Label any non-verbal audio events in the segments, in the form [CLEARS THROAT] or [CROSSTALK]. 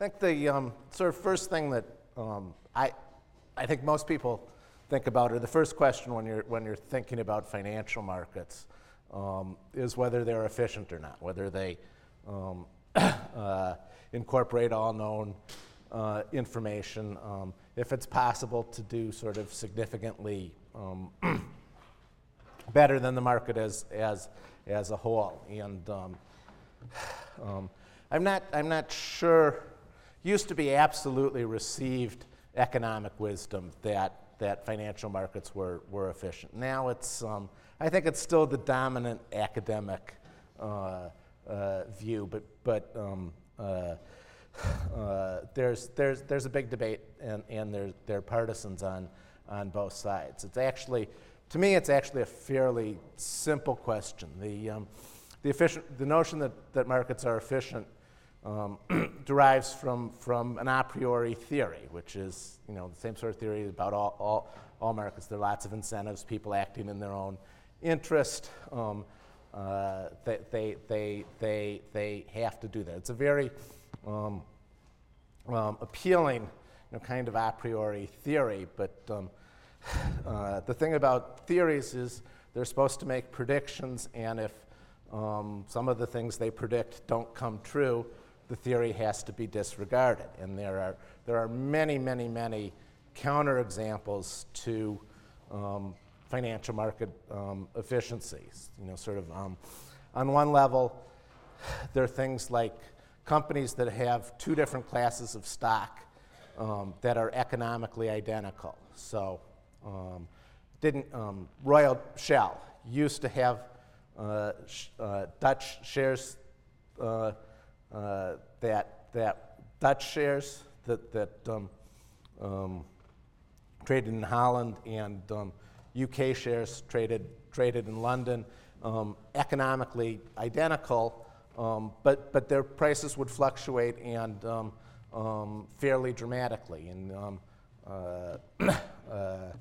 think the um, sort of first thing that um, I, I think most people think about, or the first question when you're, when you're thinking about financial markets, um, is whether they're efficient or not, whether they um, [COUGHS] uh, incorporate all known uh, information, um, if it's possible to do sort of significantly um, [COUGHS] better than the market as, as, as a whole. And [SIGHS] I'm, not, I'm not sure, used to be absolutely received economic wisdom that, that financial markets were, were efficient. Now it's, um, I think it's still the dominant academic uh, uh, view, but, but um, uh, uh, there's, there's, there's a big debate and, and there, there are partisans on, on both sides. It's actually, to me, it's actually a fairly simple question. The, um, the, efficient, the notion that, that markets are efficient um, [CLEARS THROAT] derives from, from an a priori theory, which is you know, the same sort of theory about all, all, all markets. There are lots of incentives, people acting in their own interest. Um, uh, they, they, they, they, they have to do that. It's a very um, um, appealing you know, kind of a priori theory, but um, [SIGHS] uh, the thing about theories is they're supposed to make predictions, and if um, some of the things they predict don't come true, the theory has to be disregarded. And there are, there are many, many, many counterexamples to um, financial market um, efficiencies. You know, sort of um, on one level, there are things like companies that have two different classes of stock um, that are economically identical. So, um, didn't um, Royal Shell used to have uh, sh- uh, Dutch shares uh, uh that that Dutch shares that that um, um, traded in Holland and UK um, shares traded traded in London, economically identical um, but, but their prices would fluctuate and um, um, fairly dramatically. And um, uh, [COUGHS] uh,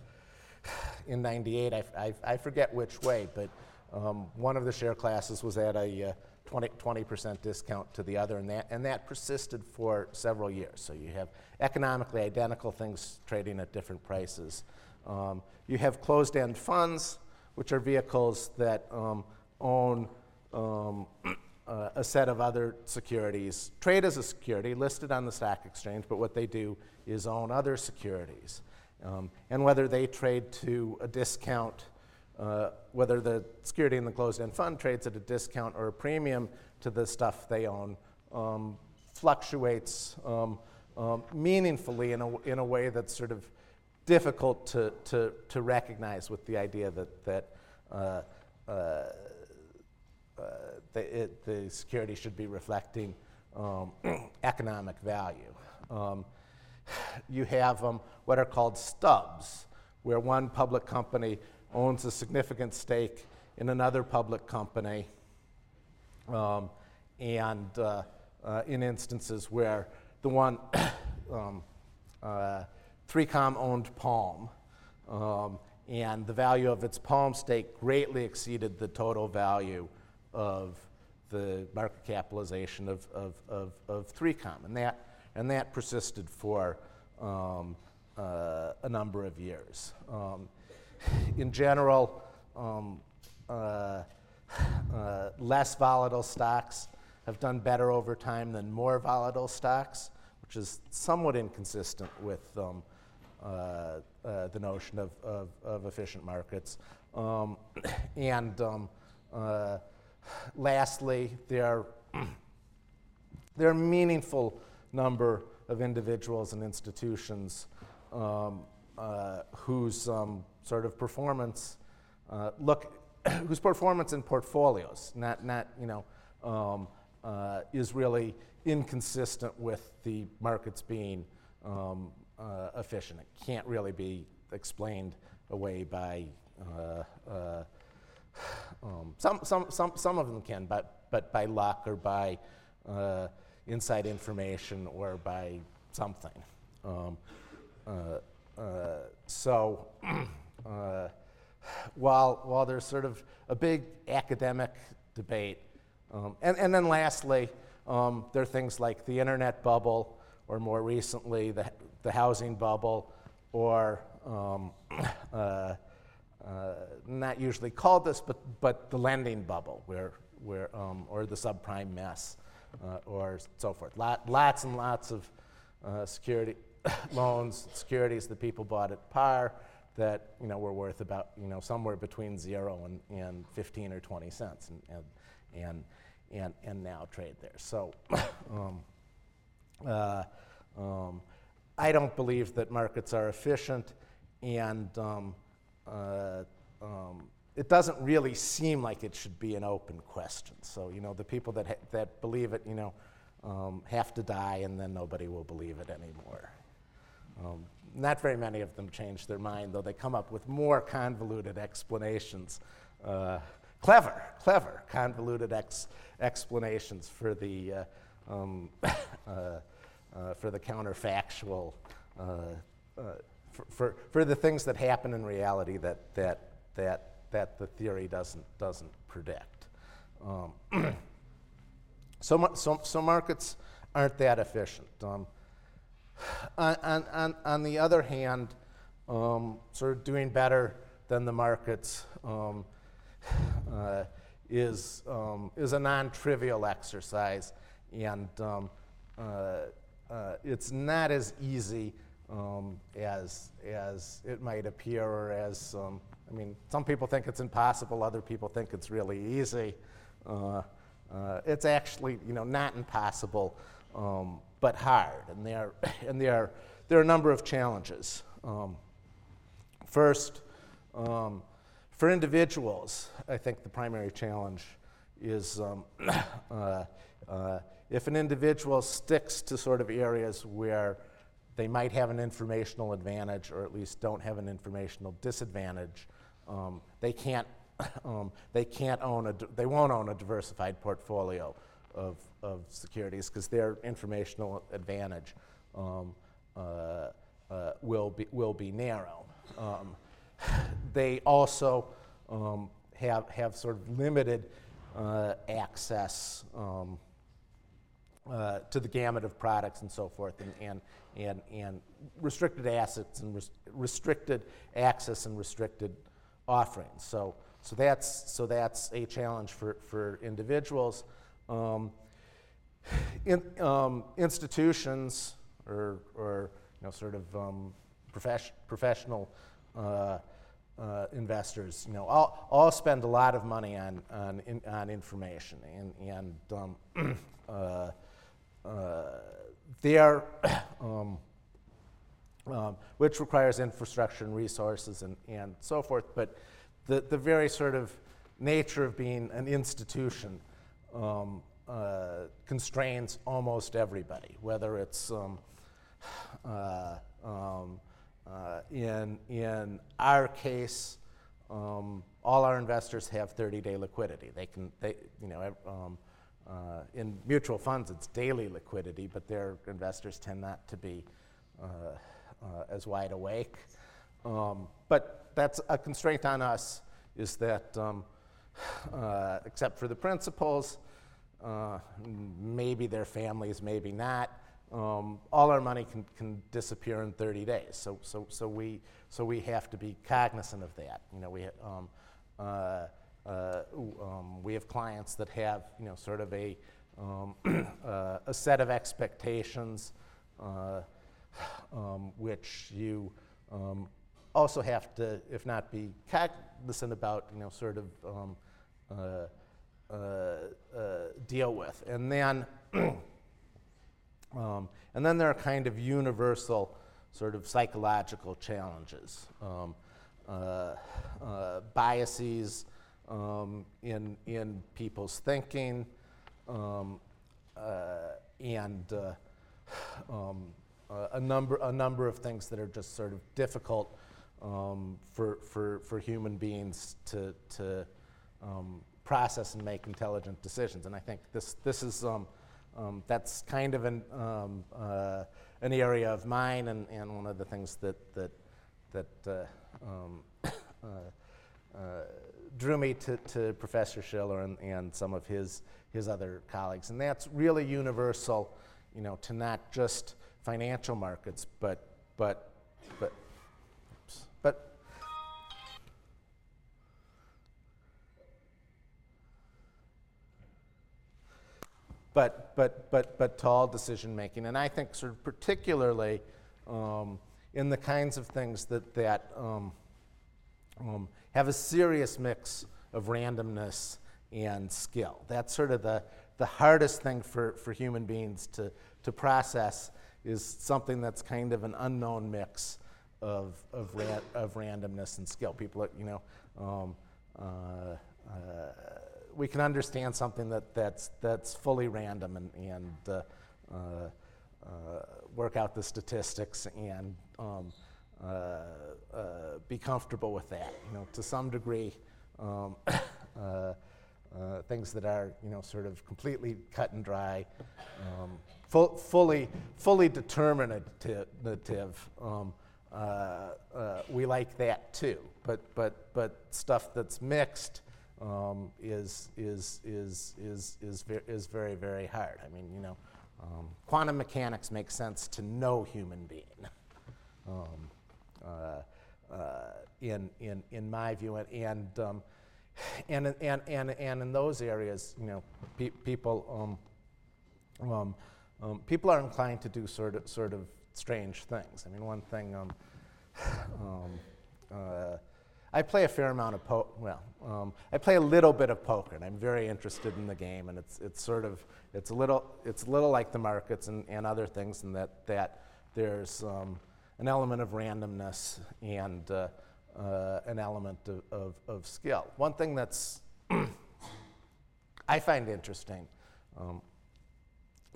in 98, I, I, I, forget which way, but um, one of the share classes was at a uh, 20, percent discount to the other, and that, and that persisted for several years. So you have economically identical things trading at different prices. Um, you have closed end funds, which are vehicles that own [CLEARS THROAT] uh, a set of other securities, trade as a security listed on the stock exchange, but what they do is own other securities. Um, and whether they trade to a discount, uh, whether the security in the closed end fund trades at a discount or a premium to the stuff they own, um, fluctuates um, um meaningfully in a, in a way that's sort of difficult to, to, to recognize with the idea that, that uh, uh uh, the, it, the, security should be reflecting um, [CLEARS THROAT] economic value. Um, [SIGHS] you have um, what are called stubs, where one public company owns a significant stake in another public company, um, and uh, uh, in instances where the one [COUGHS] um, uh, 3Com owned Palm, um, and the value of its Palm stake greatly exceeded the total value of the market capitalization of, of, of, of 3Com. And that, and that persisted for um, uh, a number of years. Um, in general, um, uh, uh, less volatile stocks have done better over time than more volatile stocks, which is somewhat inconsistent with um, uh, uh, the notion of, of, of efficient markets. Um, and um, uh, Lastly, there are, [CLEARS THROAT] there are a meaningful number of individuals and institutions um, uh, whose um, sort of performance uh, look [COUGHS] whose performance in portfolios not not you know um, uh, is really inconsistent with the markets being um, uh, efficient. It can't really be explained away by uh, uh, um, some, some, some, some of them can, but, but by luck or by uh, inside information or by something. Uh, so [CLEARS THROAT] uh, while, while there's sort of a big academic debate, um, and, and then lastly, um, there are things like the internet bubble or more recently, the, the housing bubble, or um, [CLEARS THROAT] uh, uh, not usually called this, but, but the lending bubble, where, where, um, or the subprime mess, uh, or so forth. Lot, lots and lots of uh, security [COUGHS] loans, securities that people bought at par that you know were worth about you know somewhere between zero and, and 15 or 20 cents, and and and and, and now trade there. So. [COUGHS] um, uh, um, I don't believe that markets are efficient, and um, uh, um, it doesn't really seem like it should be an open question. So, you know, the people that, ha- that believe it, you know, um, have to die, and then nobody will believe it anymore. Um, not very many of them change their mind, though they come up with more convoluted explanations. Uh, clever, clever, convoluted ex- explanations for the, uh, um, [COUGHS] uh, uh, for the counterfactual, uh, uh, for, for, for, the things that happen in reality that, that, that, that the theory doesn't, doesn't predict. Um, [COUGHS] so, so, so markets aren't that efficient. Um, on, on, on, the other hand, um, sort of doing better than the markets um, uh, is, um, is a non trivial exercise, and um, uh, uh, it's not as easy um, as, as it might appear, or as, um, I mean, some people think it's impossible, other people think it's really easy. Uh, uh, it's actually, you know, not impossible, but hard, and there, [LAUGHS] and there, there are a number of challenges. Um, first, um, for individuals, I think the primary challenge is um, [COUGHS] uh, uh, if an individual sticks to sort of areas where they might have an informational advantage or at least don't have an informational disadvantage, um, they can't [COUGHS] um, they can't own a they won't own a diversified portfolio of, of securities because their informational advantage um, uh, uh, will be will be narrow. Um, [SIGHS] they also um, have have sort of limited uh, access um, uh, to the gamut of products and so forth, and, and, and, and restricted assets and res- restricted access and restricted offerings. So, so, that's, so that's a challenge for, for individuals. Um, in, um, institutions or, or you know, sort of um, profes- professional uh, uh, investors, you know, all, all spend a lot of money on, on, in, on information and, and um, [CLEARS THROAT] uh, uh, there, [COUGHS] um, um, which requires infrastructure and resources and, and so forth. But the, the very sort of nature of being an institution um, uh, constrains almost everybody, whether it's um, [SIGHS] uh, um, uh, in, in our case, um, all our investors have 30-day liquidity. They can, they, you know, um, uh, in mutual funds, it's daily liquidity, but their investors tend not to be uh, as wide awake. Um, but that's a constraint on us is that, um, [SIGHS] uh, except for the principals, uh, maybe their families, maybe not, um, all our money can, can disappear in 30 days. So, so, so, we, so we have to be cognizant of that. You know, we, um, uh, uh, um, we have clients that have, you know, sort of a, um, [CLEARS THROAT] uh, a set of expectations uh, um, which you um, also have to, if not be cognizant about, you know, sort of deal with. And then, [CLEARS THROAT] um, and then there are kind of universal sort of psychological challenges, biases, um, in, in people's thinking um, uh, and uh, um, uh, a, number, a number of things that are just sort of difficult um, for, for, for human beings to, to um, process and make intelligent decisions. And I think this, this is, um, that's kind of an, uh, an area of mine and, and one of the things that, that, that uh, [COUGHS] uh, drew me to, to Professor Shiller and, and some of his, his other colleagues. And that's really universal, you know, to not just financial markets, but, but, but, oops, but but, but, but, but to all decision making. And I think sort of particularly um, in the kinds of things that, that um, um, have a serious mix of randomness and skill. That's sort of the, the hardest thing for, for human beings to, to process is something that's kind of an unknown mix of, of, ra- of randomness and skill. People, are, you know, um, uh, uh, we can understand something that, that's, that's fully random and, and uh, uh, uh work out the statistics and um, uh, uh, be comfortable with that. You know, to some degree, um, [COUGHS] things that are you know sort of completely cut and dry, um, fu- fully fully determinative. Um, we like that too, but but but stuff that's mixed um, is, is, is, is, is, ver- is very, very hard. I mean, you know, um, quantum mechanics makes sense to no human being, [LAUGHS] um, uh, uh, in, in, in my view. And, and, um, and, and, and, and in those areas, you know, pe- people, um, um, um, people are inclined to do sort of, sort of strange things. I mean, one thing, um, [SIGHS] uh, I play a fair amount of poker. Well, um, I play a little bit of poker, and I'm very interested in the game. And it's, it's sort of it's a little it's a little like the markets and, and other things, in that that there's um, an element of randomness and uh, uh, an element of, of, of, skill. One thing that's [CLEARS THROAT] I find interesting. Um,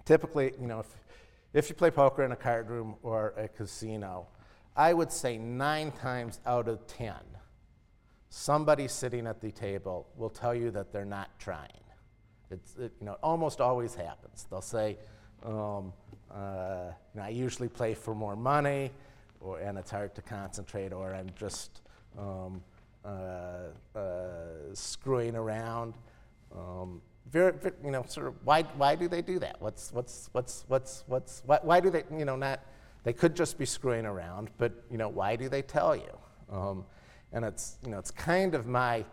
typically, you know, if if you play poker in a card room or a casino, I would say nine times out of ten somebody sitting at the table will tell you that they're not trying. It's, it, you know, almost always happens. They'll say, um, uh, you know, I usually play for more money, or, and it's hard to concentrate, or I'm just um, uh, uh, screwing around. Um, very, very, you know, sort of, why, why do they do that? What's, what's, what's, what's, what's, why, why do they, you know, not, they could just be screwing around, but, you know, why do they tell you? Um, and it's, you know, it's kind of my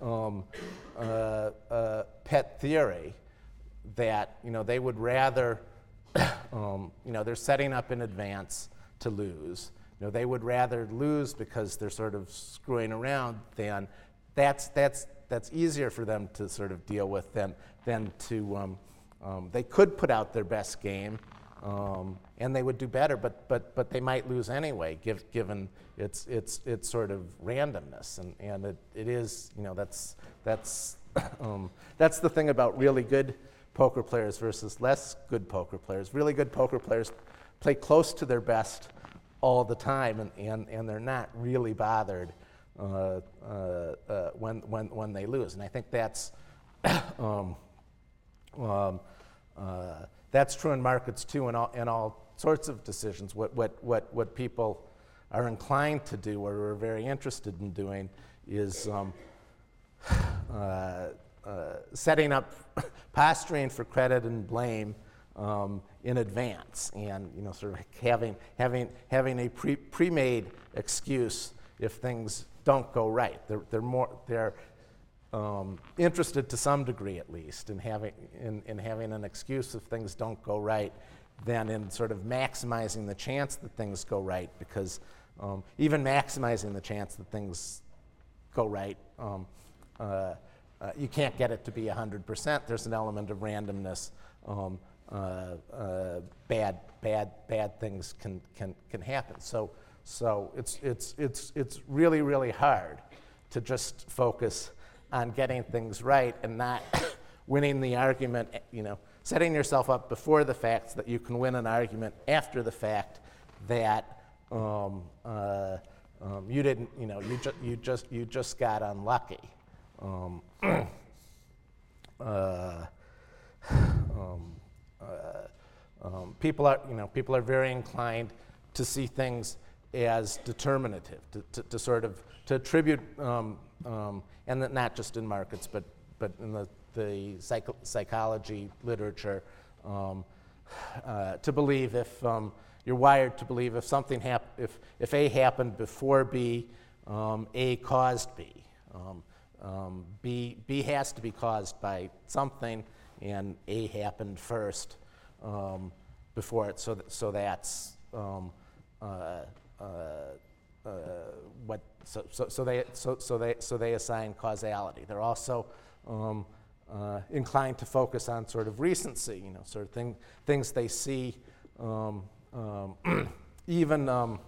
um, uh, uh, pet theory that you know, they would rather, [COUGHS] um, you know, they're setting up in advance to lose. You know, they would rather lose because they're sort of screwing around than that's, that's, that's easier for them to sort of deal with than, than to, um, um they could put out their best game um, and they would do better, but, but, but they might lose anyway, give, given its, its, its sort of randomness. And, and it, it is, you know, that's, that's, [COUGHS] um, that's the thing about really good poker players versus less good poker players. Really good poker players play close to their best all the time, and, and, and they're not really bothered uh, uh, uh, when, when, when they lose. And I think that's. [COUGHS] um, um, uh, that's true in markets too, in all, in all sorts of decisions. What, what, what, what people are inclined to do or are very interested in doing is um, [SIGHS] uh, uh, setting up, [LAUGHS] posturing for credit and blame um, in advance, and you know, sort of having having having a pre pre-made excuse if things don't go right. They're, they're more they're um, interested to some degree at least in having, in, in having an excuse if things don't go right than in sort of maximizing the chance that things go right because um, even maximizing the chance that things go right, um, uh, uh, you can't get it to be 100%. There's an element of randomness. Um, uh, uh, bad, bad, bad things can, can, can happen. So, so it's, it's, it's, it's really, really hard to just focus on getting things right and not [COUGHS] winning the argument, you know, setting yourself up before the fact so that you can win an argument after the fact that um, uh, um, you didn't, you know, you, ju- you, just, you just got unlucky. Um, [COUGHS] uh, um, uh, um, people are, you know, people are very inclined to see things as determinative, to, to, to sort of to attribute um, and not just in markets, but, but in the, the psych- psychology literature, um, uh, to believe if um, you're wired to believe if something hap- if, if A happened before B, um, A caused B. Um, um, B, B has to be caused by something, and A happened first before it. So, that, so that's uh, uh, what. So, so, so they so, so they so they assign causality. They're also um, uh, inclined to focus on sort of recency. You know, sort of thing, things they see. Um, um, [CLEARS THROAT] even um,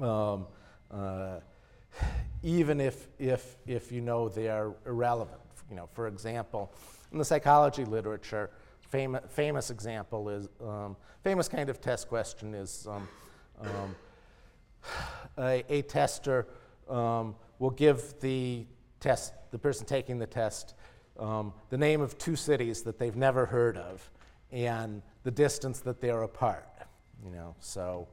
um, uh, even if, if, if you know they are irrelevant. You know, for example, in the psychology literature, famous, famous example is, um, famous kind of test question is um, um, [SIGHS] a, a, tester um, will give the test, the person taking the test, um, the name of two cities that they've never heard of and the distance that they're apart. You know, so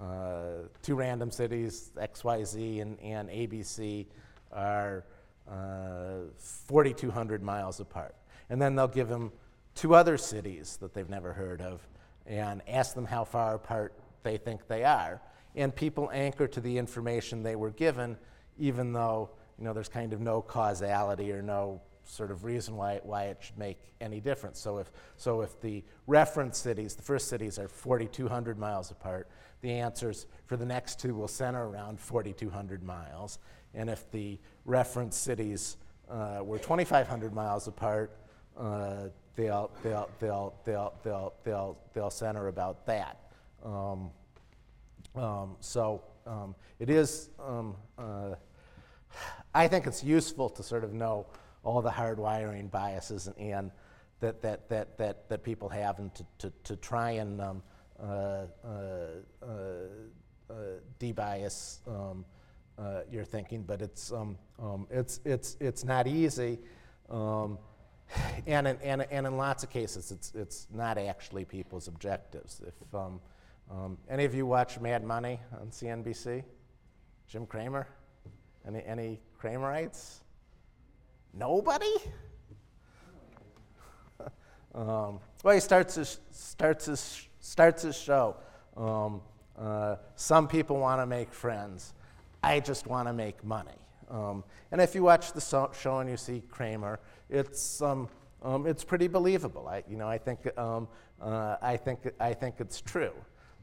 uh, two random cities, XYZ and, and ABC, are uh, 4,200 miles apart. And then they'll give them two other cities that they've never heard of and ask them how far apart they think they are. And people anchor to the information they were given, even though you know, there's kind of no causality or no sort of reason why, why it should make any difference. So if, so if the reference cities, the first cities are 4,200 miles apart, the answers for the next two will center around 4,200 miles. And if the reference cities uh, were 2,500 miles apart, uh, they'll, they'll, they'll, they'll, they'll, they'll, they'll center about that. Um, um, so um, it is, um, uh, I think it's useful to sort of know all the hardwiring biases and, and that, that, that, that, that people have and to, to, to try and um, uh, uh, uh, uh debias um, uh, your thinking, but it's, um, um, it's, it's, it's not easy. And, in, and, and in lots of cases, it's, it's not actually people's objectives. If um, any of you watch Mad Money on CNBC, Jim Cramer, any, any Cramerites? Nobody? [LAUGHS] um, well, he starts his, starts his, starts his show. Um, uh, some people want to make friends. I just want to make money. Um, and if you watch the so- show and you see Cramer, it's, um, um, it's pretty believable. I, you know, I, think, um, uh, I, think, I think it's true.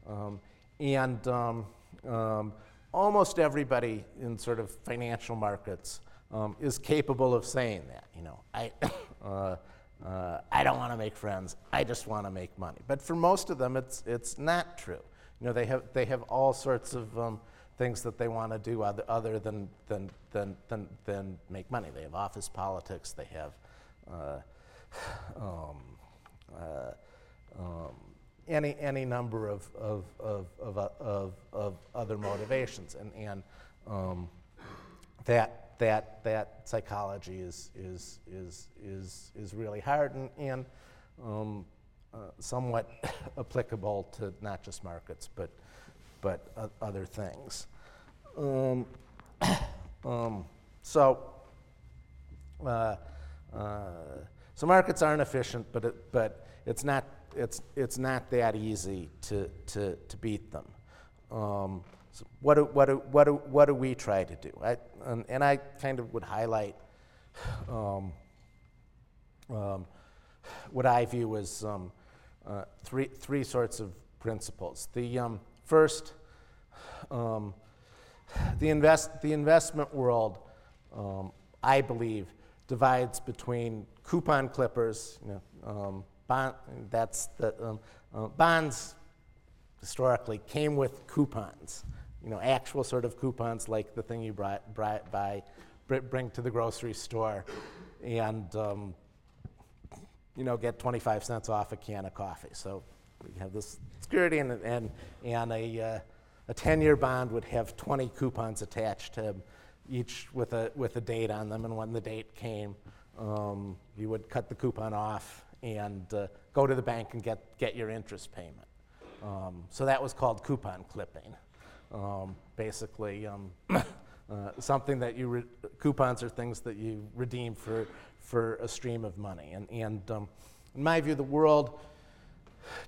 Um, and almost everybody in sort of financial markets um, is capable of saying that. You know, I, [COUGHS] uh, uh, I don't want to make friends. I just want to make money. But for most of them, it's it's not true. You know, they have they have all sorts of um, things that they want to do other, other than, than, than, than, than make money. They have office politics. They have. Uh, [SIGHS] um, uh, um, any, any number of, of, of, of, of, of other motivations. And, and um, that, that, that psychology is, is, is, is, is really hard and, and um, uh, somewhat [LAUGHS] applicable to not just markets, but, but uh, other things. Um, [COUGHS] um, so, uh, uh, so markets aren't efficient, but, it, but it's, not, it's, it's not that easy to, to, to beat them. Um, so what, do, what, do, what, do, what do we try to do? I, and, and I kind of would highlight um, um, what I view as um, uh, three, three sorts of principles. The um, first, um, the, invest, the investment world, I believe, divides between coupon clippers, you know, bond, that's the, uh, bonds historically came with coupons you know, actual sort of coupons like the thing you brought, brought by, bring to the grocery store and, um, you know, get 25 cents off a can of coffee. So we have this security and, and, and a, uh, a 10-year bond would have 20 coupons attached to each with a, with a date on them. And when the date came, um, you would cut the coupon off and uh, go to the bank and get, get your interest payment. Um, so that was called coupon clipping um, basically um, [COUGHS] uh, something that you re- coupons are things that you redeem for for a stream of money. And and um, in my view, the world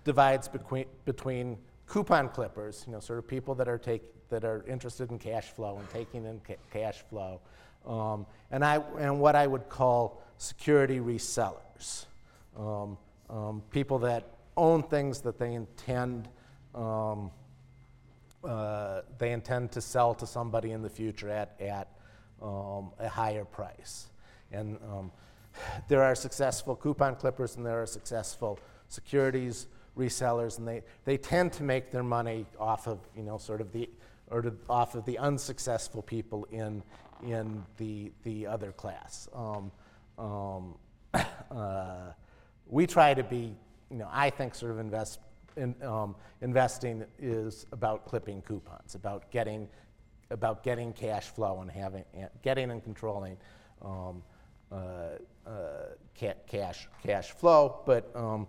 divides between, between coupon clippers, you know, sort of people that are, take, that are interested in cash flow and taking in ca- cash flow, um, and, I, and what I would call security resellers. Um, um, people that own things that they intend um, uh, they intend to sell to somebody in the future at, at um, a higher price. And um, there are successful coupon clippers and there are successful securities resellers, and they, they tend to make their money off of, you know, sort of the, or to, off of the unsuccessful people in, in the, the other class. Um, um, [COUGHS] uh, we try to be, you know, I think sort of invest, in, um, investing is about clipping coupons, about getting, about getting cash flow and having, getting and controlling um, uh, uh, ca- cash, cash flow. But um,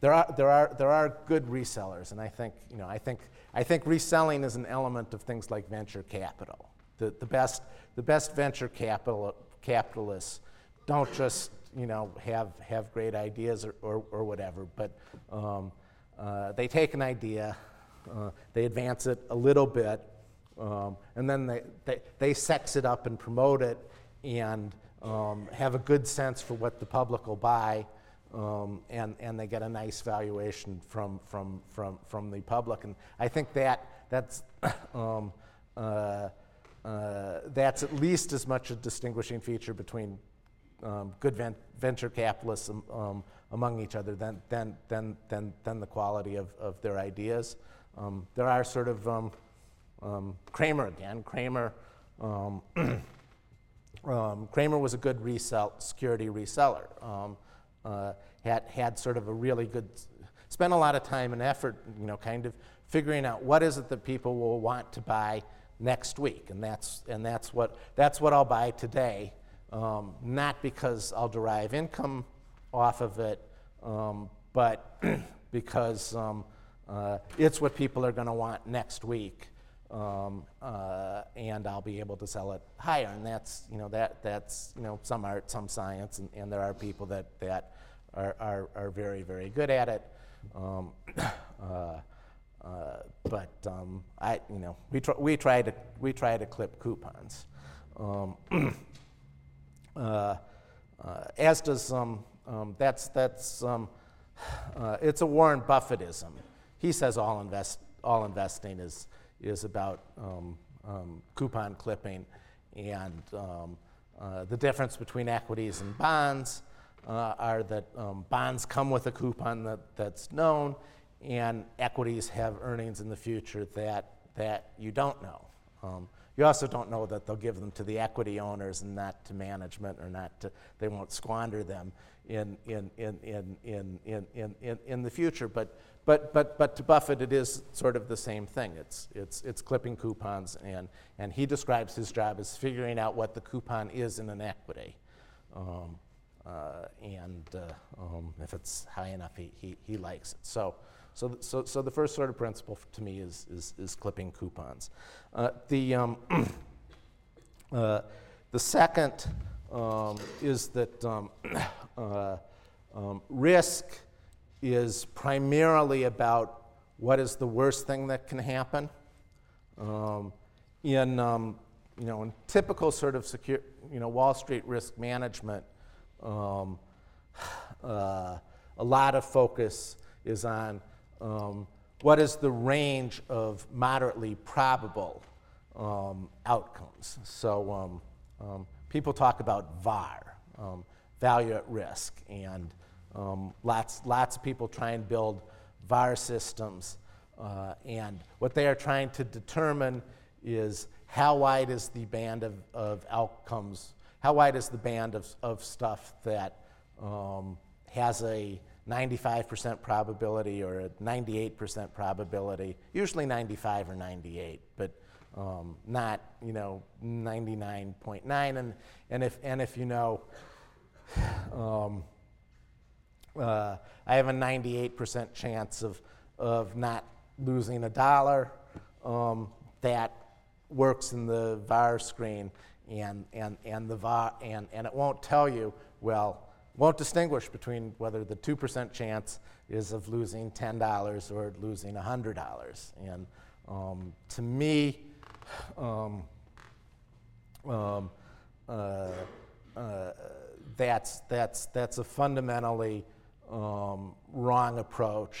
there are, there are, there are good resellers, and I think, you know, I think, I think reselling is an element of things like venture capital. The, the, best, the best venture capital, capitalists don't just, you know, have, have great ideas or, or, or whatever, but um, uh, they take an idea, uh, they advance it a little bit, um, and then they, they, they sex it up and promote it and um, have a good sense for what the public will buy um, and, and they get a nice valuation from, from, from, from the public. And I think that, that's, [COUGHS] um, uh, uh, that's at least as much a distinguishing feature between um, good ven- venture capitalists um, um, among each other than, than, than, than, than the quality of, of their ideas. Um, there are sort of Cramer again. Cramer. Cramer [CLEARS THROAT] was a good resell, security reseller uh, had, had sort of a really good, spent a lot of time and effort, you know, kind of figuring out what is it that people will want to buy next week. And that's, and that's, what, that's what I'll buy today, um, not because I'll derive income off of it, um, but [CLEARS THROAT] because um, uh, it's what people are going to want next week. Um, uh, and I'll be able to sell it higher. And that's, you know, that, that's, you know, some art, some science, and, and there are people that, that are, are, are very, very good at it. Um, [CLEARS THROAT] uh, uh, but um, I, you know, we, we, try to, we try to clip coupons. [CLEARS THROAT] Um, uh, uh, as does, um, um, that's, that's uh, it's a Warren Buffettism. He says all, invest, all investing is, is about um, um, coupon clipping and um, uh, the difference between equities and bonds uh, are that um, bonds come with a coupon that, that's known and equities have earnings in the future that, that you don't know. You also don't know that they'll give them to the equity owners and not to management or not to, they won't squander them in, in, in, in, in, in, in, in, in the future. But but, but, but to Buffett, it is sort of the same thing. It's, it's, it's clipping coupons, and, and he describes his job as figuring out what the coupon is in an equity. Um, uh, and uh, um, if it's high enough, he, he, he likes it. So, so, so, so the first sort of principle to me is, is, is clipping coupons. Uh, the, um, [COUGHS] uh, the second um, is that um, [COUGHS] uh, um, risk is primarily about what is the worst thing that can happen. Um, in, you know, in typical sort of secure, you know, Wall Street risk management, [SIGHS] uh, a lot of focus is on um, what is the range of moderately probable um, outcomes. So um, people talk about VAR, value at risk, and um, lots, lots of people try and build VAR systems, uh, and what they are trying to determine is how wide is the band of, of outcomes, how wide is the band of, of stuff that um, has a 95% probability or a 98% probability, usually 95 or 98, but um, not, you know, 99.9. And, and, if, and if you know, um, uh, I have a 98% chance of, of not losing a dollar. Um, that works in the VAR screen, and, and, and, the VAR, and, and it won't tell you, well, won't distinguish between whether the 2% chance is of losing $10 or losing $100. And um, to me, um, um, uh, uh, that's, that's, that's a fundamentally um, wrong approach.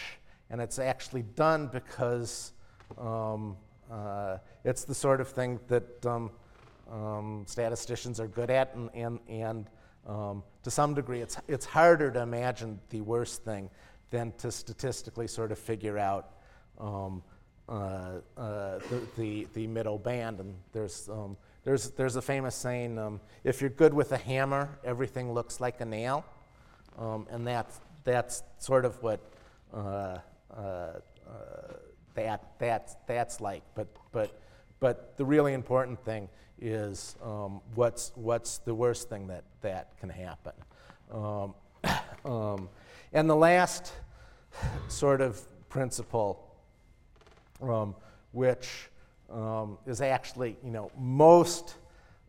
And it's actually done because um, uh, it's the sort of thing that um, statisticians are good at, and, and, and um, to some degree, it's, it's harder to imagine the worst thing than to statistically sort of figure out um, uh, uh, the, the, the, middle band. And there's, um, there's, there's a famous saying um, if you're good with a hammer, everything looks like a nail. Um, and that's, that's sort of what uh, uh, uh, that, that's, that's like. But, but, but the really important thing is um, what's, what's the worst thing that, that can happen. Um, [COUGHS] um, and the last sort of principle, um, which um, is actually, you know, most,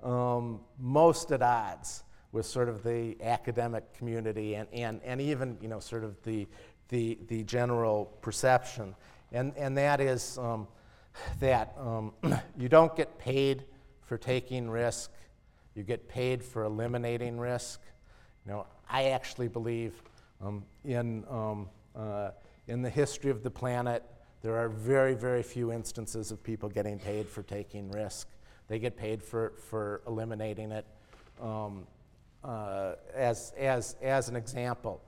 um, most at odds with sort of the academic community and, and, and even, you know, sort of the, the, the general perception. And, and that is that [COUGHS] you don't get paid for taking risk, you get paid for eliminating risk. You know, I actually believe um, in, um, uh, in the history of the planet, there are very, very few instances of people getting paid for taking risk. They get paid for, for eliminating it. Um, uh, as, as, as an example,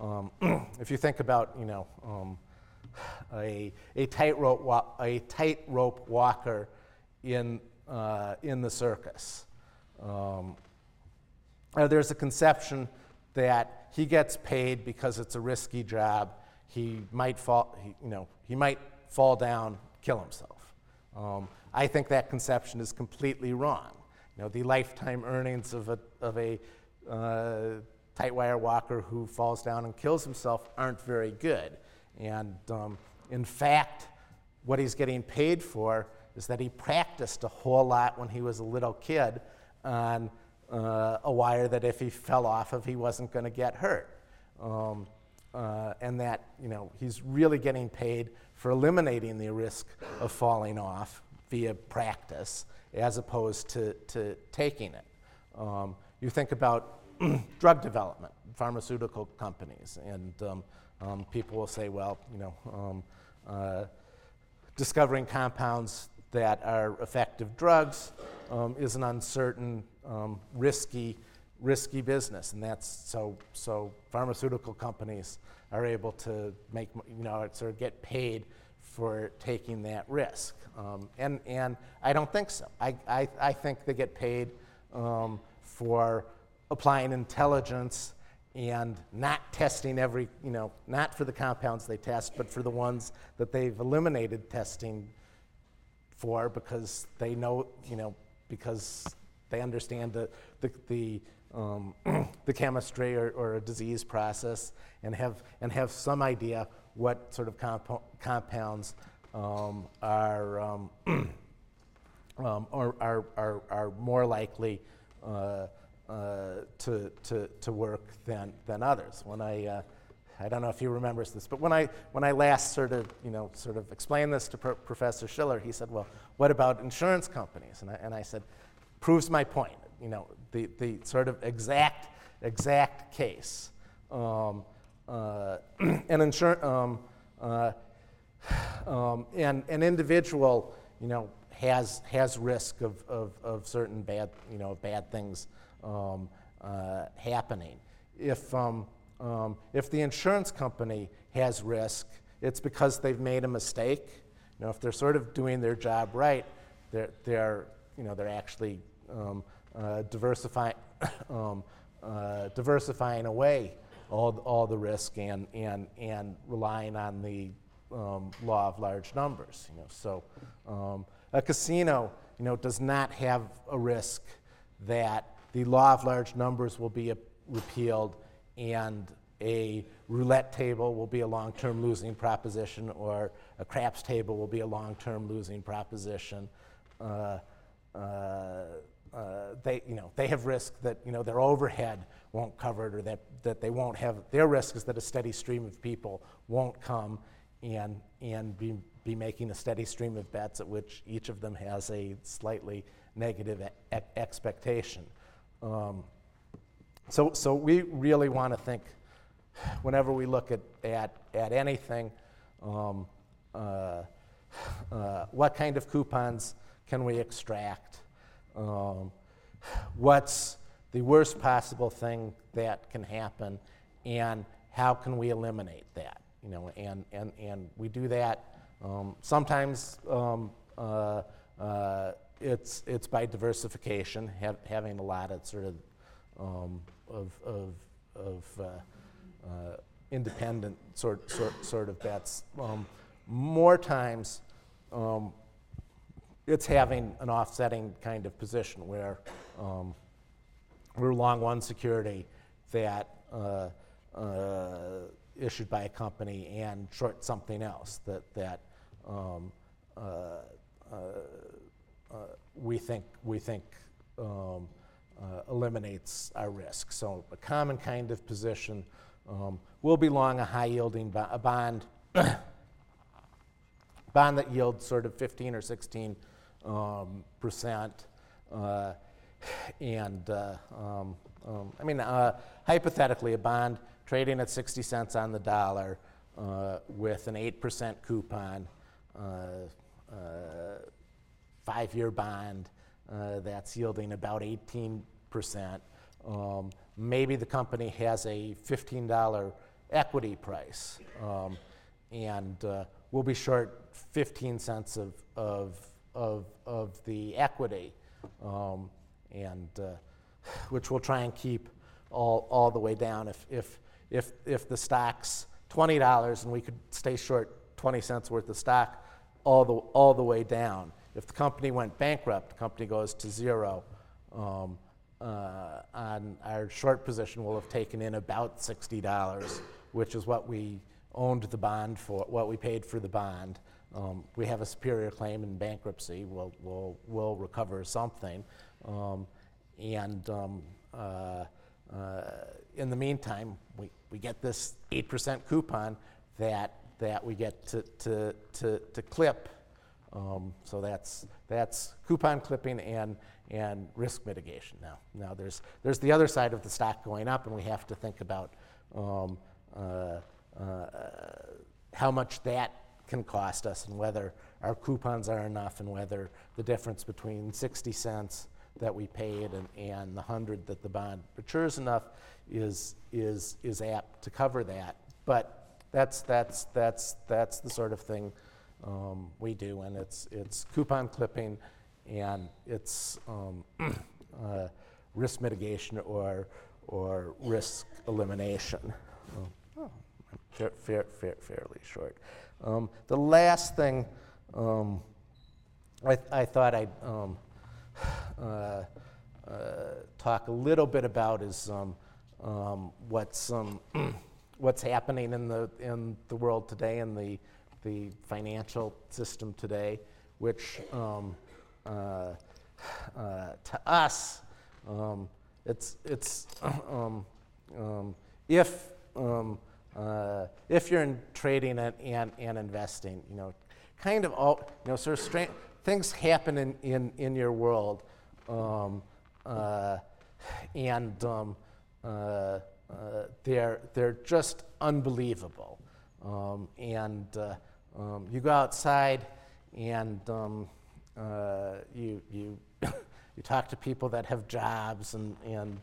um, [CLEARS THROAT] if you think about, you know, um, a, a tightrope wa- a tightrope walker in, uh, in the circus, um, there's a conception that he gets paid because it's a risky job he might fall, he, you know, he might fall down, kill himself. Um, I think that conception is completely wrong. You know, the lifetime earnings of a, of a uh, tight wire walker who falls down and kills himself aren't very good. And um, in fact, what he's getting paid for is that he practiced a whole lot when he was a little kid on uh, a wire that if he fell off of, he wasn't going to get hurt. Um, uh, and that you know he's really getting paid for eliminating the risk of falling off via practice as opposed to, to taking it. Um, you think about [CLEARS THROAT] drug development, pharmaceutical companies, and um, um, people will say, well, you know, um, uh, discovering compounds that are effective drugs um, is an uncertain, um, risky risky business, and that's so so pharmaceutical companies are able to make you know sort of get paid for taking that risk, um, and and I don't think so. I I, I think they get paid um, for applying intelligence and not testing every you know not for the compounds they test, but for the ones that they've eliminated testing for because they know you know because they understand the, the, the um, [CLEARS THROAT] the chemistry or, or, a disease process and have, and have some idea what sort of compo- compounds um, are, um, [CLEARS THROAT] um are, are, are, are, more likely uh, uh, to, to, to work than, than others. When I, uh, I don't know if he remembers this, but when I, when I last sort of, you know, sort of explained this to Pro- Professor Shiller, he said, well, what about insurance companies? And I, and I said, proves my point you know, the, the sort of exact, exact case. Um, uh, [CLEARS THROAT] an insur- um, uh, um, and an individual, you know, has, has risk of, of, of certain bad, you know, bad things um, uh, happening. If, um, if the insurance company has risk, it's because they've made a mistake. You know, if they're sort of doing their job right, they're, they're, you know, they're actually um, uh, diversify, [COUGHS] um, uh, diversifying away all, all the risk and, and, and relying on the um, law of large numbers. You know, so um, a casino you know, does not have a risk that the law of large numbers will be a, repealed and a roulette table will be a long term losing proposition or a craps table will be a long term losing proposition. Uh, uh, uh, they, you know, they have risk that you know, their overhead won't cover it or that, that they won't have, their risk is that a steady stream of people won't come and, and be, be making a steady stream of bets at which each of them has a slightly negative e- expectation. Um, so, so we really want to think, whenever we look at, at, at anything, um, uh, uh, what kind of coupons can we extract? Um, what's the worst possible thing that can happen, and how can we eliminate that? You know, and, and, and we do that um, sometimes um, uh, uh, it's, it's by diversification, having a lot of sort of, um, of, of, of uh, uh, independent sort, sort, sort of bets. Um, more times, um, it's having an offsetting kind of position where um, we're long one security that uh, uh, issued by a company and short something else that, that um, uh, uh, we think, we think um, eliminates our risk. So a common kind of position um, will be long a high yielding bo- a bond, [COUGHS] bond that yields sort of 15 or 16 um, percent. Uh, and uh, um, um, I mean, uh, hypothetically, a bond trading at 60 cents on the dollar uh, with an 8% coupon, uh, uh, five year bond that's yielding about 18%. Um, maybe the company has a $15 equity price, um, and uh, we'll be short 15 cents of, of, of, of the equity, um, and uh, which we'll try and keep all, all the way down. If, if, if, if the stock's $20 and we could stay short 20 cents worth of stock all the, all the way down. If the company went bankrupt, the company goes to zero. Um, uh, on our short position, we'll have taken in about $60, which is what we owned the bond for, what we paid for the bond. Um, we have a superior claim in bankruptcy. We'll, we'll, we'll recover something. Um, and um, uh, uh, in the meantime, we, we get this 8% coupon that, that we get to, to, to, to clip. Um, so that's, that's coupon clipping and, and risk mitigation. Now, now there's, there's the other side of the stock going up, and we have to think about um, uh, uh, how much that can cost us and whether our coupons are enough and whether the difference between 60 cents that we paid and, and the 100 that the bond matures enough is, is, is apt to cover that. But that's, that's, that's, that's the sort of thing um, we do, and it's, it's coupon clipping and it's um, [CLEARS THROAT] uh, risk mitigation or, or risk elimination. Oh, fair, fair, fair, fairly short. Um, the last thing um, I, I, thought I'd um, [SIGHS] uh, uh, talk a little bit about is what's, [CLEARS THROAT] what's happening in the, in the world today, in the, the financial system today, which um, uh, uh, to us, um, it's, it's [CLEARS THROAT] um, um, if, um, uh, if you're in trading and, and, and, investing, you know, kind of all, you know, sort of stra- things happen in, in, in your world. Uh, and uh, uh, they're, they're just unbelievable. Um, and uh, um, you go outside and um, uh, you, you, [LAUGHS] you talk to people that have jobs and, and,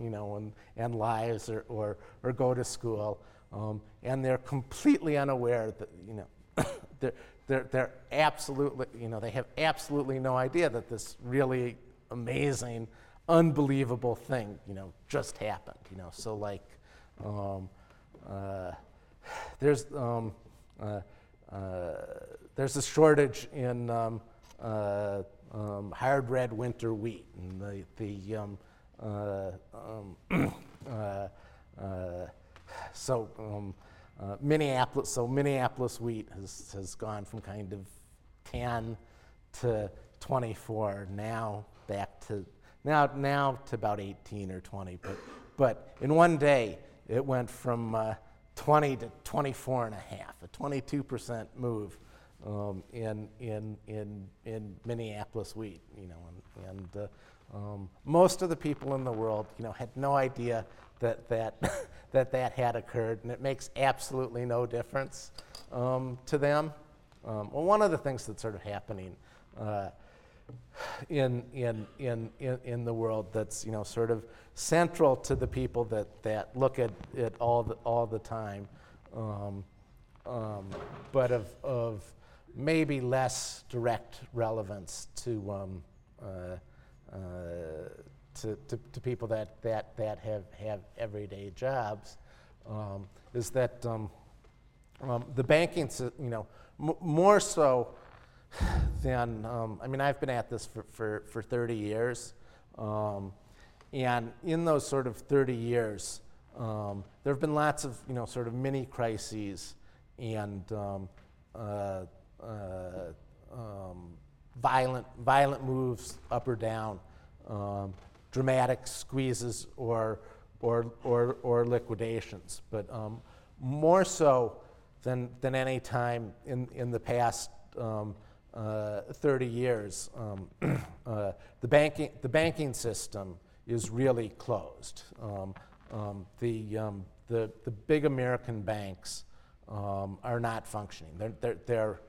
you know, and, and lives or, or, or go to school, um, and they're completely unaware that, you know, [COUGHS] they're, they're, they're absolutely, you know, they have absolutely no idea that this really amazing unbelievable thing, you know, just happened, you know. So like, um, uh, there's um, uh, uh, there's a shortage in um, uh, um, hard red winter wheat, and the the um, uh, um, [CLEARS THROAT] uh, so Minneapolis so Minneapolis wheat has has gone from kind of 10 to 24 now back to now, now to about 18 or 20, but, but in one day, it went from uh, 20 to 24 and a half, a 22% move um, in, in, in, in Minneapolis wheat, you know, and, and uh, um, most of the people in the world, you know, had no idea that that, [LAUGHS] that, that had occurred, and it makes absolutely no difference um, to them. Um, well, one of the things that's sort of happening uh, in, in, in, in, in the world that's, you know, sort of central to the people that, that look at it all the, all the time, um, um, but of, of maybe less direct relevance to, um, uh, uh, to, to, to, people that, that, that have, have everyday jobs, um, is that um, um, the banking, you know, m- more so than, um, I mean, I've been at this for, for, for 30 years. Um, and in those sort of 30 years, um, there have been lots of, you know, sort of mini crises and um, uh, uh, um, violent, violent moves up or down, um, dramatic squeezes or, or, or, or liquidations. But more so than, than any time in, in the past um, 30 years, um, [CLEARS THROAT] uh, the, banking, the banking system is really closed. Um, um the, um, the, the big American banks um, are not functioning. They're, they're, they're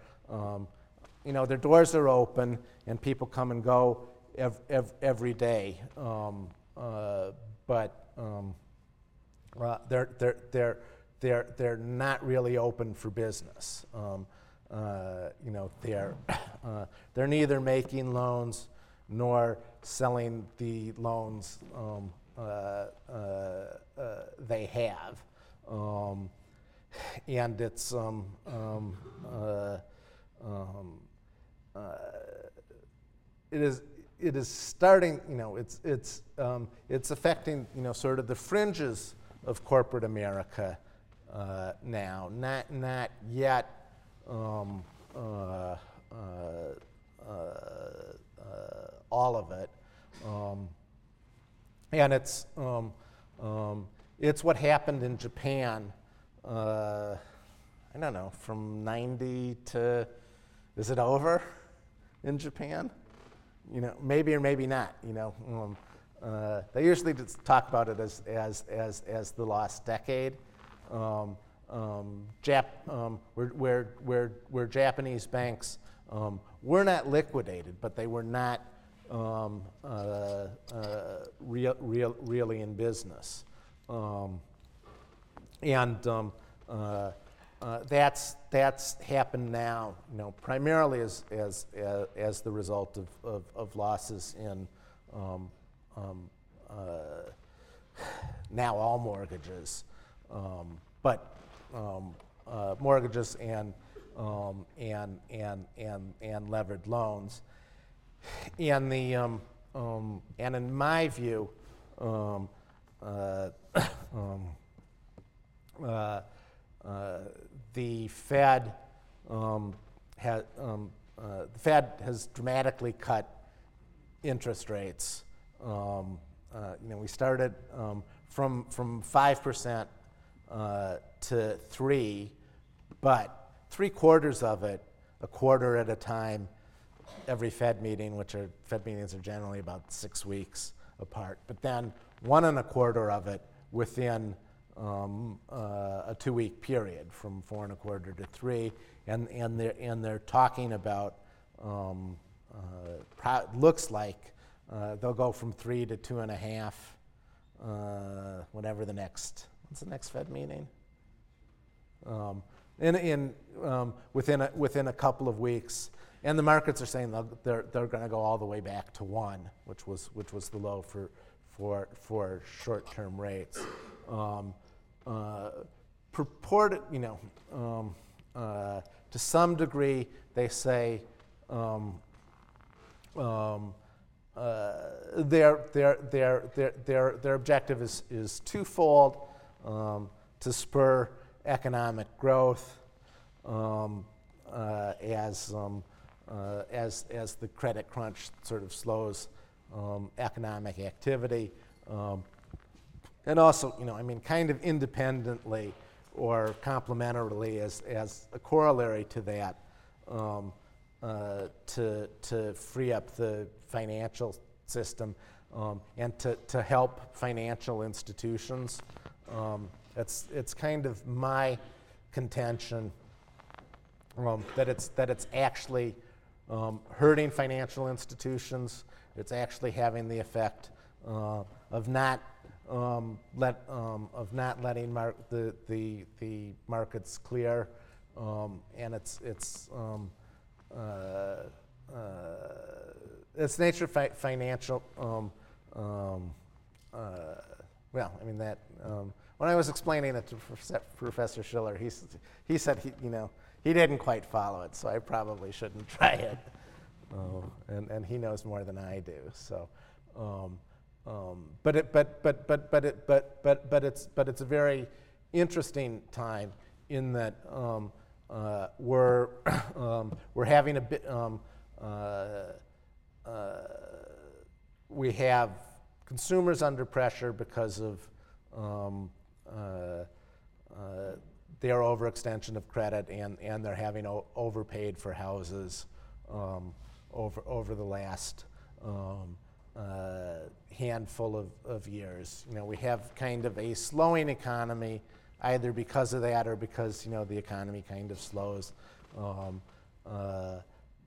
you know, their doors are open and people come and go ev- ev- every day. Uh, but uh, they're, they're, they're, they're, they're not really open for business. Uh, you know, they're, [COUGHS] uh, they're neither making loans nor selling the loans um, uh, uh, uh, they have. Um, and it's um, um, um it is it is starting you know it's it's um, it's affecting you know sort of the fringes of corporate America uh, now not not yet um, uh, uh, uh, all of it. Um, and it's, um, um, it's what happened in Japan, I don't know, from 90 to, is it over in Japan? You know, maybe or maybe not, you know. Um, uh, they usually talk about it as, as, as, as the lost decade. Um, Jap, um, where, where, where, where, Japanese banks um, were not liquidated, but they were not um, uh, uh, real, real, really in business. Um, and um, uh, uh, that's, that's happened now, you know, primarily as, as, as, as the result of, of, of losses in uh, [SIGHS] now all mortgages. but um, uh, mortgages and, um, and, and, and, and levered loans. And, the, um, um and in my view, um, uh, [COUGHS] um, uh, uh, the Fed has, uh, the Fed has dramatically cut interest rates. Um, uh, you know, we started um, from from five percent uh, to three, but three quarters of it, a quarter at a time, every Fed meeting, which are Fed meetings are generally about six weeks apart, but then one and a quarter of it within um, uh, a two week period from four and a quarter to three. And, and, they're, and they're talking about, um, uh, pro- looks like uh, they'll go from three to two and a half, uh, whatever the next When's the next Fed meeting? Um, in, in, um, within, a, within a couple of weeks. And the markets are saying they're, they're going to go all the way back to one, which was, which was the low for, for, for short term rates. Um, uh, purported, you know, um, uh, to some degree, they say um, um, uh, their, their, their, their, their, their objective is, is twofold um, to spur economic growth um, uh, as, um, uh, as, as the credit crunch sort of slows um, economic activity. Um, and also, you know, I mean, kind of independently or complementarily as, as a corollary to that, um, uh, to, to free up the financial system um, and to, to help financial institutions. Um, it's, it's kind of my contention um, that, it's, that it's actually um, hurting financial institutions. It's actually having the effect uh, of not um, let, um, of not letting mar- the, the, the markets clear, um, and it's, it's, uh, uh, it's nature fi- financial. Um, um, uh, well, I mean that. Um, when I was explaining it to Prof- Shiller, he, he said he, you know, he didn't quite follow it, so I probably shouldn't [LAUGHS] try it. Oh, and, and he knows more than I do. So, um, um, but, it, but, but, but, but, it, but, but, but, it's, but it's a very interesting time in that um, uh, we're, [COUGHS] um, we're having a bit, um, uh, uh, we have consumers under pressure because of their overextension of credit and, and they're having overpaid for houses um, over, over the last um, uh, handful of, of years. You know, we have kind of a slowing economy, either because of that or because, you know, the economy kind of slows um, uh,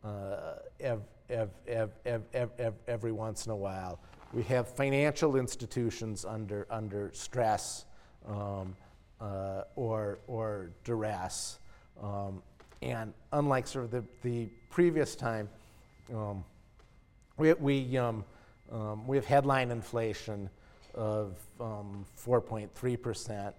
uh, ev- ev- ev- every once in a while. We have financial institutions under, under stress um, uh, or, or duress. Um, and unlike sort of the, the previous time, um, we, we, um, um, we have headline inflation of um, 4.3%.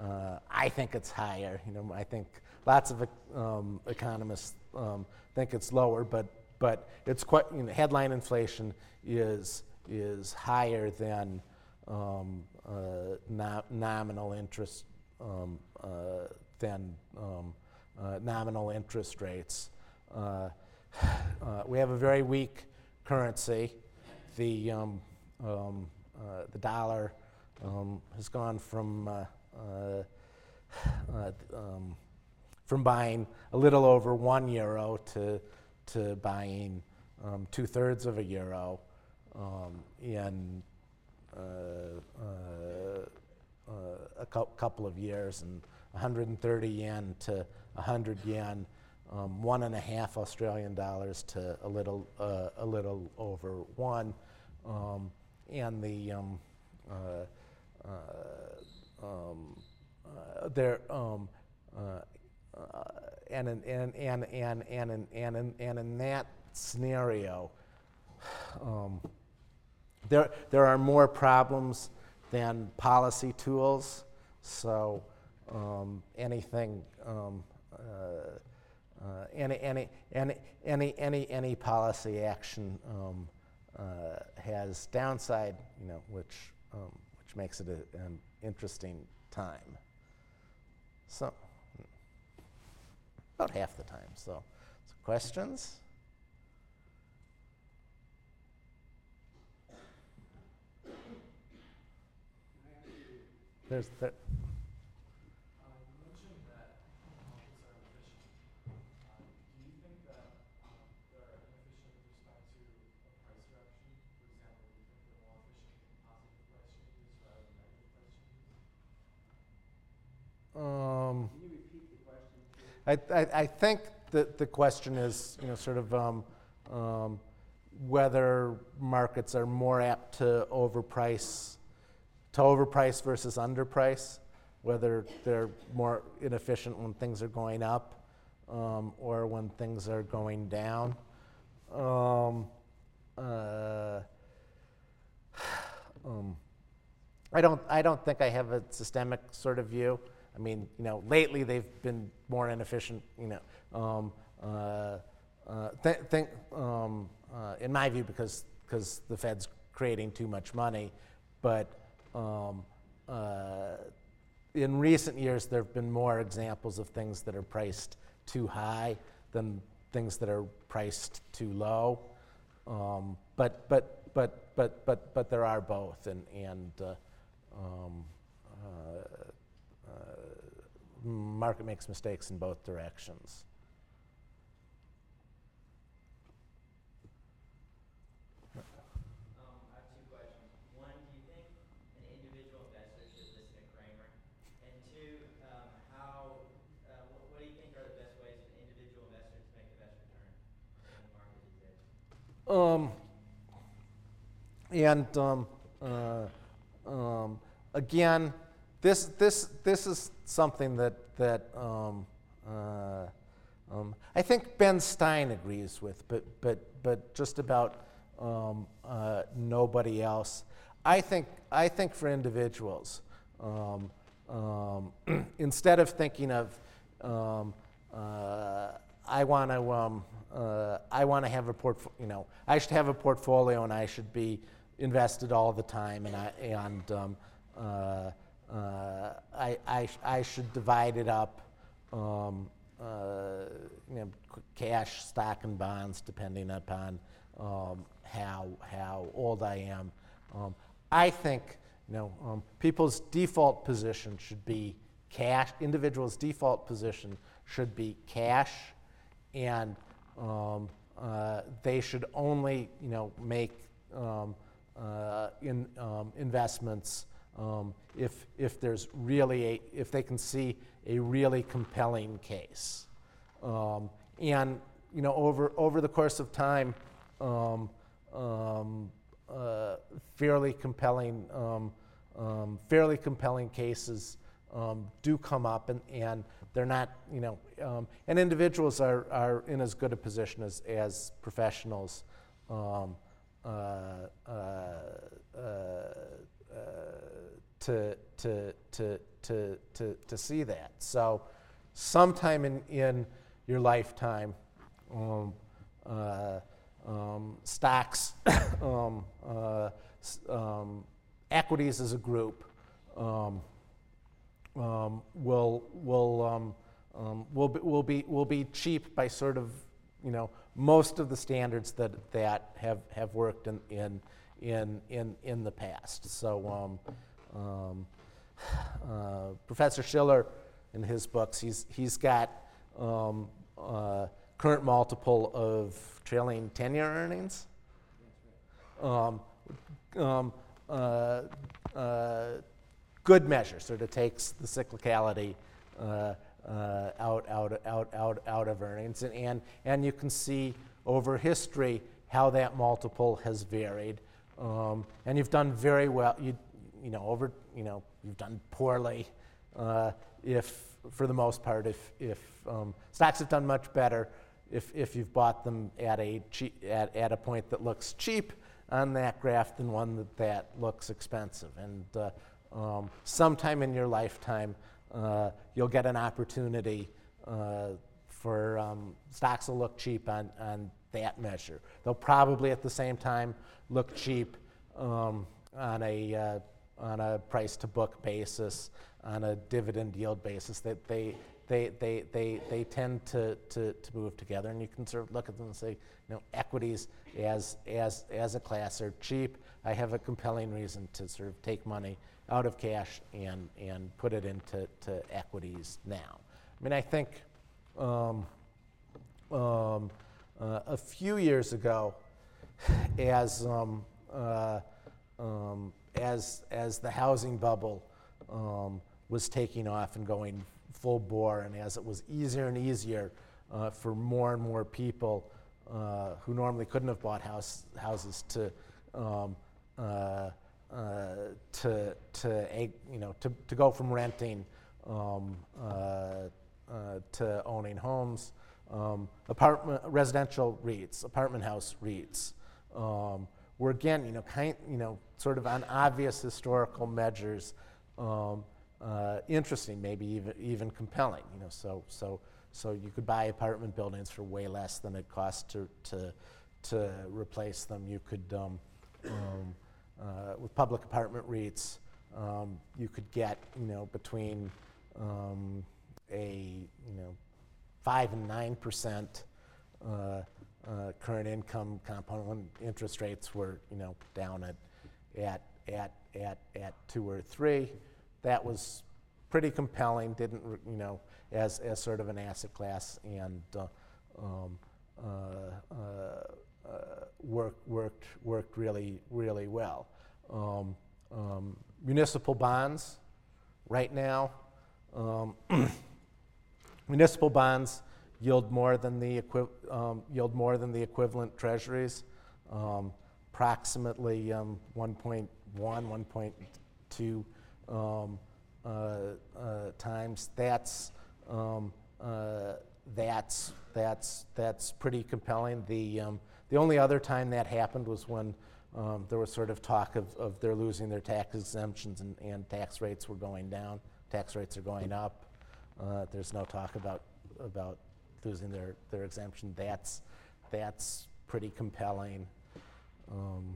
Uh, I think it's higher. You know, I think lots of um, economists um, think it's lower, but, but it's quite, you know, headline inflation is, is higher than um, uh, no, nominal interest um, uh, than um, uh, nominal interest rates. We have a very weak currency. The, um, um, the dollar um, has gone from, um, from buying a little over one euro to, to buying um, two thirds of a euro um, in a cou- couple of years, and 130 yen to 100 yen, um, one and a half Australian dollars to a little, uh, a little over one, um, and the um, uh, uh, um, uh, there. Um, uh, uh, and, in, and, and, and, and, and, in, and in that scenario, um, there, there are more problems than policy tools. So um, anything, um, uh, uh, any, any, any, any, any, any policy action um, uh, has downside, you know, which, um, which makes it a, an interesting time. So, about half the time. So, so questions? There's there. Uh, you mentioned that markets are inefficient. Uh, do you think that um, they're inefficient with respect to a price reaction? For example, do you think they're more efficient in positive price changes rather than negative price changes? Um, Can you repeat the question? I, I, I think that the question is, you know, sort of um, um, whether markets are more apt to overprice, to overprice versus underprice, whether they're more inefficient when things are going up um, or when things are going down. Um, uh, [SIGHS] um, I don't, I don't think I have a systemic sort of view. I mean, you know, lately they've been more inefficient, you know, um, uh, uh, th- think, um, uh, in my view, because, because the Fed's creating too much money. But um, uh, in recent years, there have been more examples of things that are priced too high than things that are priced too low. Um, but, but, but, but, but, but there are both, and, and uh, um, uh, uh, market makes mistakes in both directions. Um, I have two questions. One, do you think an individual investor should listen to Cramer? And two, um, how, uh, what, what do you think are the best ways for an individual investor to make the best return in the market these days? Um, and um, uh, um, again, this this this is something that that um, uh, um, I think Ben Stein agrees with, but but but just about um, uh, nobody else. I think I think for individuals, [CLEARS THROAT] instead of thinking of uh, I want to um, uh, I want to have a portfolio. You know, I should have a portfolio, and I should be invested all the time, and I and um, uh, uh, I, I sh- I should divide it up. Um, uh, you know, cash, stock, and bonds, depending upon um, how how old I am. Um, I think you know um, people's default position should be cash. Individuals' default position should be cash, and um, uh, they should only you know make um, uh, in um, investments um, if if there's really a if they can see a really compelling case, um, and you know over over the course of time, uh, fairly compelling fairly compelling cases do come up, and, and they're not you know um, and individuals are, are in as good a position as as professionals. Um, uh, uh, uh, to, to, to, to, to, to see that. So, sometime in, in your lifetime, um, uh, um, stocks, [COUGHS] um, uh, um, equities as a group um, will, will, um, um, will, be, will, be, will be cheap by sort of, you know, most of the standards that, that have, have worked in, in, in, in, in the past. So um, um, [SIGHS] uh, Professor Shiller, in his books, he's, he's got um, uh, current multiple of trailing 10-year earnings. Um, um, uh, uh, good measure, sort of takes the cyclicality uh, uh, out, out, out, out, out of earnings. And, and, and you can see over history how that multiple has varied. Um, and you've done very well. You, you know, over, you know, you've done poorly uh, if, for the most part, if, if um, stocks have done much better if, if you've bought them at a, at, at a point that looks cheap on that graph than one that, that looks expensive. And uh, um, sometime in your lifetime, uh, you'll get an opportunity uh, for um, stocks will look cheap on, on that measure. They'll probably at the same time look cheap um, on a uh, on a price to book basis, on a dividend yield basis. That they they, they, they, they tend to, to, to move together, and you can sort of look at them and say, you know, equities as, as, as a class are cheap. I have a compelling reason to sort of take money out of cash and, and put it into to equities now. I mean, I think um, um, uh, a few years ago, as um, uh, um, as as the housing bubble um, was taking off and going full bore, and as it was easier and easier uh, for more and more people uh, who normally couldn't have bought house, houses to um, to to you know to, to go from renting um, uh, uh, to owning homes, um, apartment residential REITs, apartment house REITs. Um, were again, you know, kind, you know, sort of on obvious historical measures, um, uh, interesting, maybe even even compelling. You know, so so so you could buy apartment buildings for way less than it costs to to to replace them. You could um, um, uh, with public apartment REITs, um, you could get you know between um, a you know five and nine percent uh, uh, current income component when interest rates were you know down at at at, at, at two or three. That was pretty compelling, didn't, re- you know, as, as sort of an asset class and uh, um, uh, uh, worked, worked, worked really, really well. Um, um, municipal bonds, right now, um, [CLEARS THROAT] municipal bonds yield more than the equi- um, yield more than the equivalent treasuries, um, approximately um, 1.1, 1.2 um, uh, uh, times. That's uh, that's that's that's pretty compelling. The the only other time that happened was when um, there was sort of talk of, of they're losing their tax exemptions and, and tax rates were going down. Tax rates are going up. Uh, there's no talk about about losing their, their exemption. That's that's pretty compelling. Um,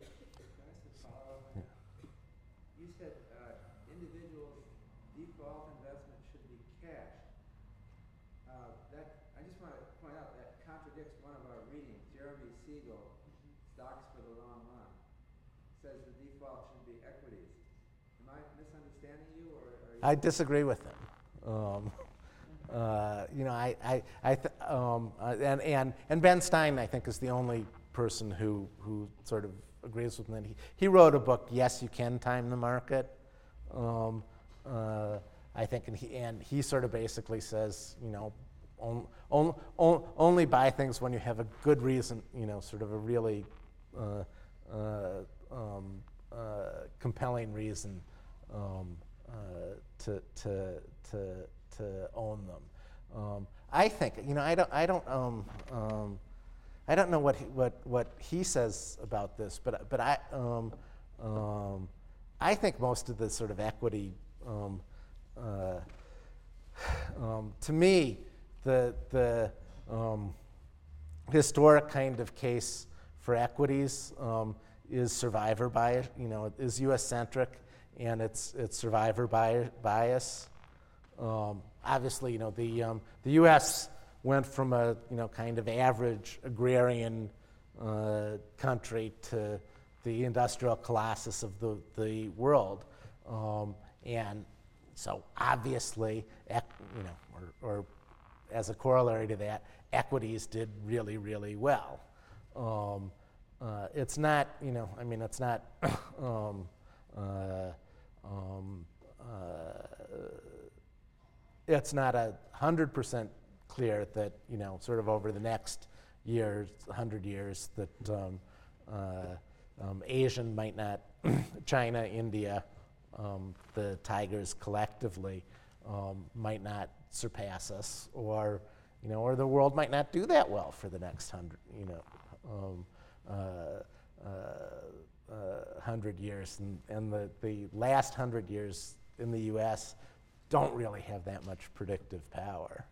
Can I ask a follow-up? You said uh, individuals' default investment should be cash. Uh, That, I just want to point out, that contradicts one of our readings. Jeremy Siegel, Stocks for the Long Run, says the default should be equities. Am I misunderstanding you, or are you? I disagree with him. Um, [LAUGHS] uh, you know, I, I, I th- um, uh, and, and, and Ben Stein, I think, is the only person who, who sort of agrees with me. He, he wrote a book, Yes, You Can Time the Market. Um, uh, I think, and he, and he sort of basically says, you know, on, on, on, only buy things when you have a good reason, you know, sort of a really uh, uh, um, uh, compelling reason um, to, to, to, to own them. Um, I think, you know, I don't, I don't, um, um, I don't know what he, what, what he says about this, but, but I, um, um, I think most of the sort of equity, um, uh, to me, the, the historic kind of case for equities is survivor bias, you know, is US centric and it's, it's survivor bias. Um, obviously, you know, the, um, the US went from a, you know, kind of average agrarian uh, country to the industrial colossus of the, the world. Um, and so obviously, you know, or, or as a corollary to that, equities did really, really well. Um, uh, it's not, you know, I mean, it's not, [COUGHS] um, uh, um, uh, it's not a hundred percent clear that, you know, sort of over the next years, hundred years, that um, uh, um, Asian might not, [CLEARS THROAT] China, India, um, the tigers collectively um, might not surpass us, or you know, or the world might not do that well for the next hundred, you know, um, uh, uh, hundred years, and, and the, the last hundred years in the U.S. don't really have that much predictive power.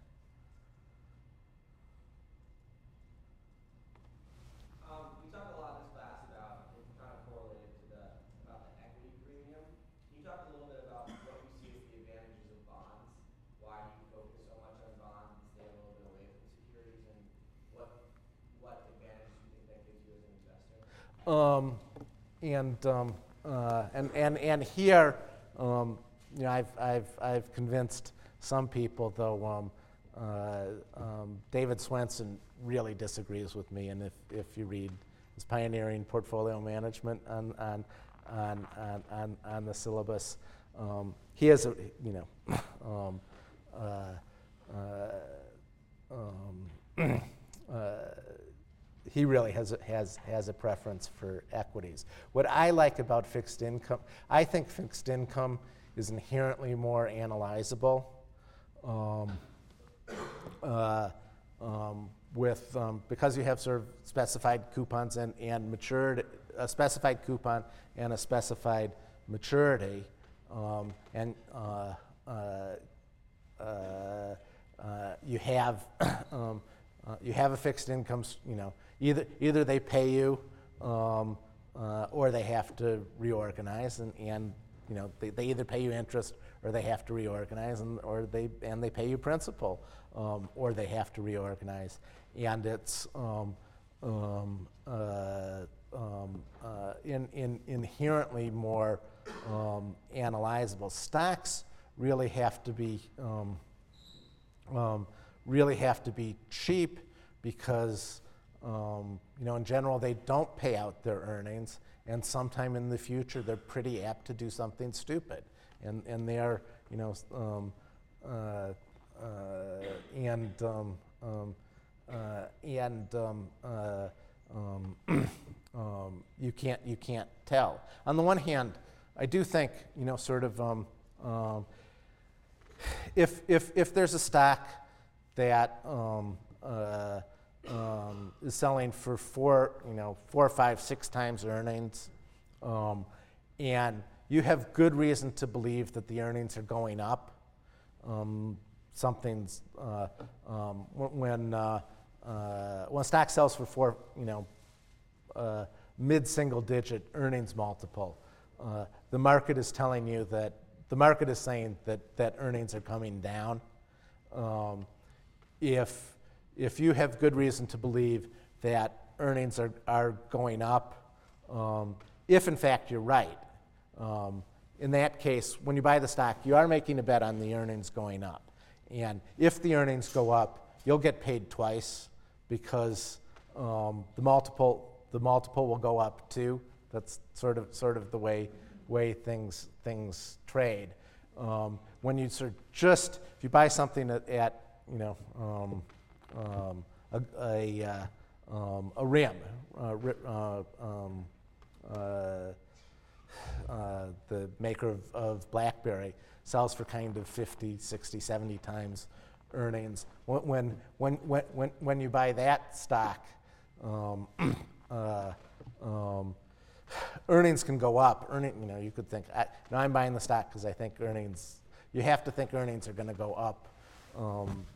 Um we talked a lot this class about kind of correlated to the about the equity premium. Can you talk a little bit about what you see as the advantages of bonds? Why do you focus so much on bonds and stay a little bit away from securities and what what advantage do you think that gives you as an investor? Um, and? Um, uh, and, and, and here, um, you know, I've, I've, I've convinced some people, though um, uh, um, David Swensen really disagrees with me. And if, if you read his pioneering portfolio management on, on, on, on, on, on the syllabus, um, he has a, you know, [COUGHS] uh, uh, [COUGHS] uh, he really has a, has, has a preference for equities. What I like about fixed income, I think fixed income is inherently more analyzable. Um, uh, um, with um, because you have sort of specified coupons and, and matured a specified coupon and a specified maturity, um, and uh, uh, uh, uh, you have [COUGHS] um, uh, you have a fixed income. You know, either either they pay you um, uh, or they have to reorganize, and, and you know they, they either pay you interest or they have to reorganize, and or they and they pay you principal um, or they have to reorganize, and it's um, um, uh, um, uh, in, in inherently more um, analyzable. Stocks really have to be really have to be cheap because um, you know in general they don't pay out their earnings and sometime in the future they're pretty apt to do something stupid and and they are you know um, uh, uh, and um, um, uh, and um, uh, [CLEARS THROAT] um, you can't you can't tell. On the one hand, I do think you know sort of if if if there's a stock that um, is selling for four you know four five six times earnings, um, and you have good reason to believe that the earnings are going up. Um, something's uh, um, when uh, uh, when stock sells for four, you know, uh, mid-single-digit earnings multiple, uh, the market is telling you that the market is saying that that earnings are coming down. Um, if if you have good reason to believe that earnings are, are going up, um, if in fact you're right, um, in that case, when you buy the stock, you are making a bet on the earnings going up. And if the earnings go up, you'll get paid twice because um, the multiple the multiple will go up too. That's sort of sort of the way way things things trade. Um, when you sort of just if you buy something at, at you know um, um, a a, uh, um, a RIM, uh, ri- uh, um, uh, uh, the maker of, of BlackBerry, sells for kind of 50, 60, 70 times earnings. When, when, when, when, when, you buy that stock, um, [CLEARS THROAT] uh, um, earnings can go up. Earning, you know, you could think, I, know, I'm buying the stock because I think earnings, you have to think earnings are going to go up, um,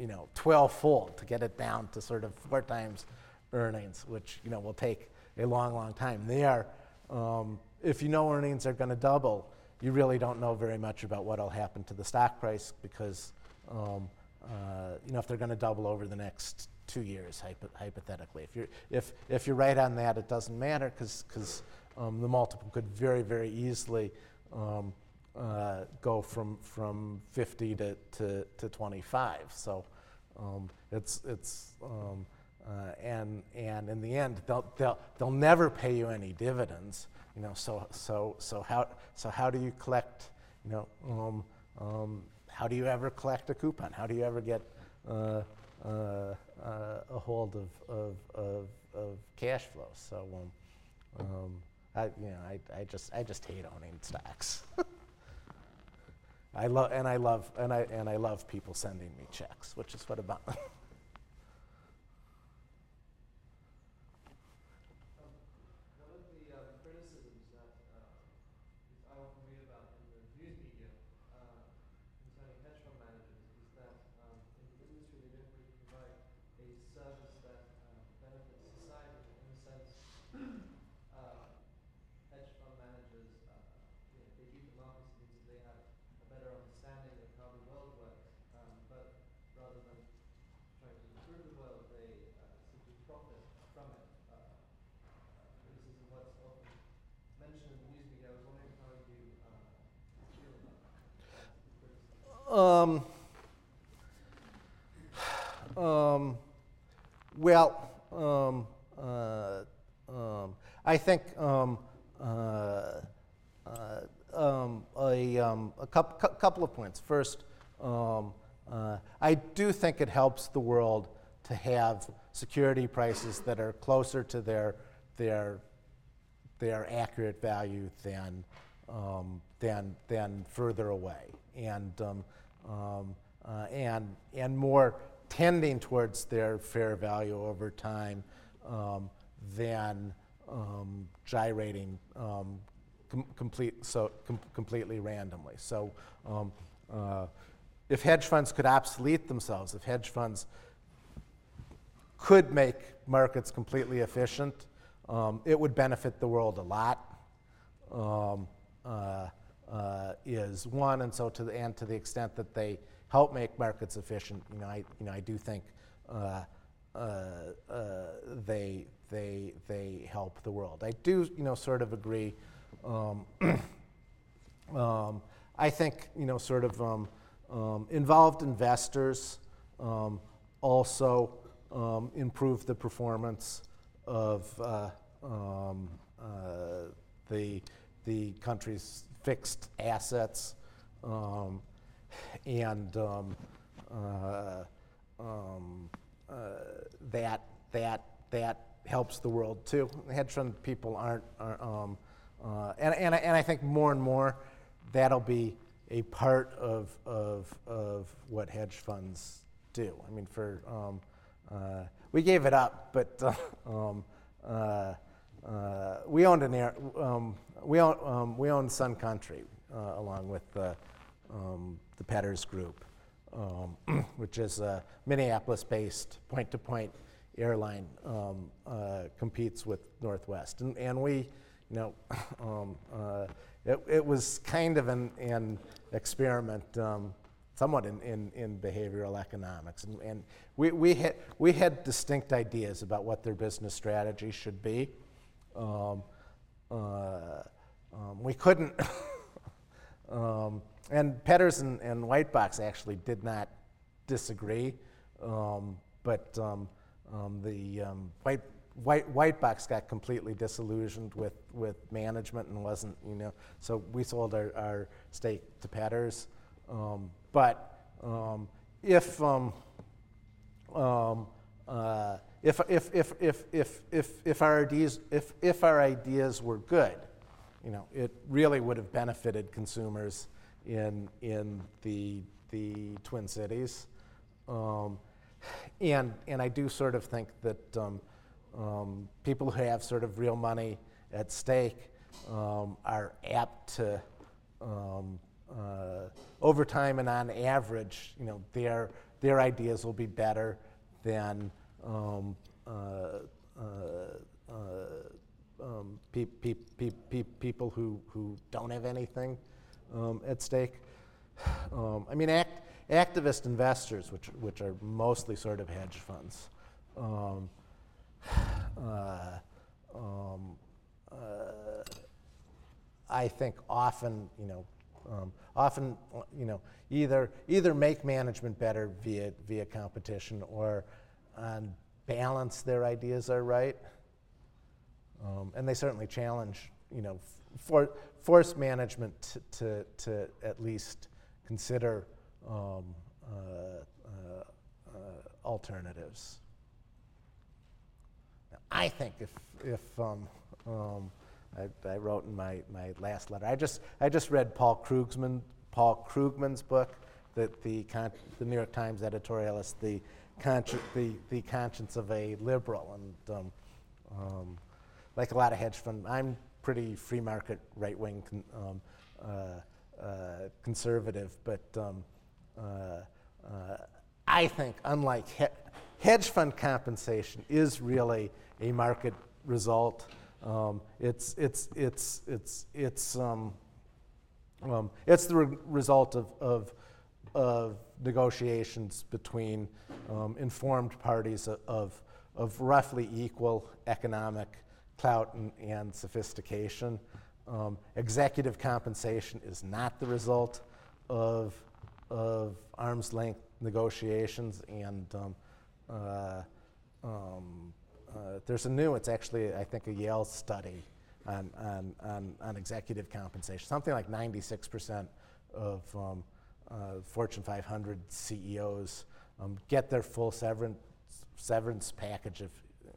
you know, 12 fold to get it down to sort of four times earnings, which, you know, will take a long, long time. They are, um, if you know earnings are going to double, you really don't know very much about what will happen to the stock price because, um, uh, you know, if they're going to double over the next two years, hypo- hypothetically. If you're, if, if you're right on that, it doesn't matter because um, the multiple could very, very easily um, uh, go from, from 50 to, to, to 25. So um, it's, it's um, uh, and, and in the end, they'll, they'll, they'll never pay you any dividends. You know, so, so, so, how, so how do you collect, you know, um, um, how do you ever collect a coupon? How do you ever get uh, uh, a hold of, of, of, of cash flow? So, um, um, I, you know, I, I, just, I just hate owning stocks. [LAUGHS] I love, and I love, and I, and I love people sending me checks, which is what about. [LAUGHS] One of the um, criticisms that uh, I often read about in the news media uh, concerning hedge fund managers is that um, in the industry they don't really provide a service that uh, benefits society. In a sense, uh, hedge fund managers, uh, you know, they beat the markets means that they have a better understanding of how the world works. Um, but rather than trying to improve the world, they uh, simply profit from it. Uh, criticism what's often mentioned in the news media. I was wondering how you uh, feel about that criticism. Um, um, well, um, uh, um, I think um, uh, uh, um, a, a coup- cou- couple of points. First, uh, I do think it helps the world to have security prices that are closer to their, their, their accurate value than, than, than further away. And, um, uh, and, and more tending towards their fair value over time um, than um, gyrating um, com- complete, so, com- completely randomly. So um, uh, if hedge funds could obsolete themselves, if hedge funds could make markets completely efficient, um, it would benefit the world a lot. Um, uh, uh, is one, and so to the and to the extent that they help make markets efficient, you know, I you know I do think uh, uh, uh, they, they, they help the world. I do, you know, sort of agree. Um, [CLEARS THROAT] um, I think, you know, sort of um, um, involved investors um, also um, improve the performance of uh, uh, the, the country's fixed assets. Um, and um, uh, um, uh, that, that, that helps the world too. Hedge fund people aren't, are, um, uh, and, and, I, and I think more and more that'll be a part of, of, of what hedge funds do. I mean, for, um, uh, we gave it up, but [LAUGHS] uh, we owned an air, um, we, own, um, we owned Sun Country uh, along with uh, um, the Petters Group, um, [CLEARS THROAT] which is a Minneapolis-based point-to-point airline, um, uh, competes with Northwest, and, and we, you know, [LAUGHS] um, uh, it, it was kind of an, an experiment, somewhat in, in, in behavioral economics, and, and we, we had we had distinct ideas about what their business strategy should be. Um, uh, um, we couldn't. [LAUGHS] Um, and Petters and, Whitebox actually did not disagree, um, but um, um, the White, White, Whitebox got completely disillusioned with, with management and wasn't, you know, so we sold our, our stake to Petters. But if, uh, if, if, if, if, if, if, if, our ideas, if, if our ideas were good, you know, it really would have benefited consumers in, in the, the Twin Cities. Um, and, and I do sort of think that um, um, people who have sort of real money at stake um, are apt to, um, uh, over time and on average, you know, their, their ideas will be better than um, uh, uh, uh, um, pe- pe- pe- pe- people who, who don't have anything um, at stake. Um, I mean, act, activist investors, which, which are mostly sort of hedge funds, um, [SIGHS] uh, I think often, you know, um, often, you know, either either make management better via via competition or on balance their ideas are right. Um, and they certainly challenge, you know, for, force management to, to, at least consider um, uh, uh, uh, alternatives. Now, I think if, if um, um, I, I, wrote in my, my last letter, I just, I just read Paul Krugman, Paul Krugman's book, that the, con- the New York Times editorialist, the, consci- the, the conscience of a liberal. And um, um, like a lot of hedge fund, I'm pretty free market, right wing con- um, uh, uh, conservative, but um, uh, uh, I think, unlike he- hedge fund compensation, is really a market result. Um, it's it's it's it's it's um, it's the re- result of, of of negotiations between um, informed parties of, of, roughly equal economic clout and, and sophistication. Um, executive compensation is not the result of, of arm's length negotiations, and um, uh, um, uh, there's a new, it's actually, I think, a Yale study on, on, on, on executive compensation. Something like 96% of um, uh, Fortune 500 CEOs um, get their full severance, severance package if,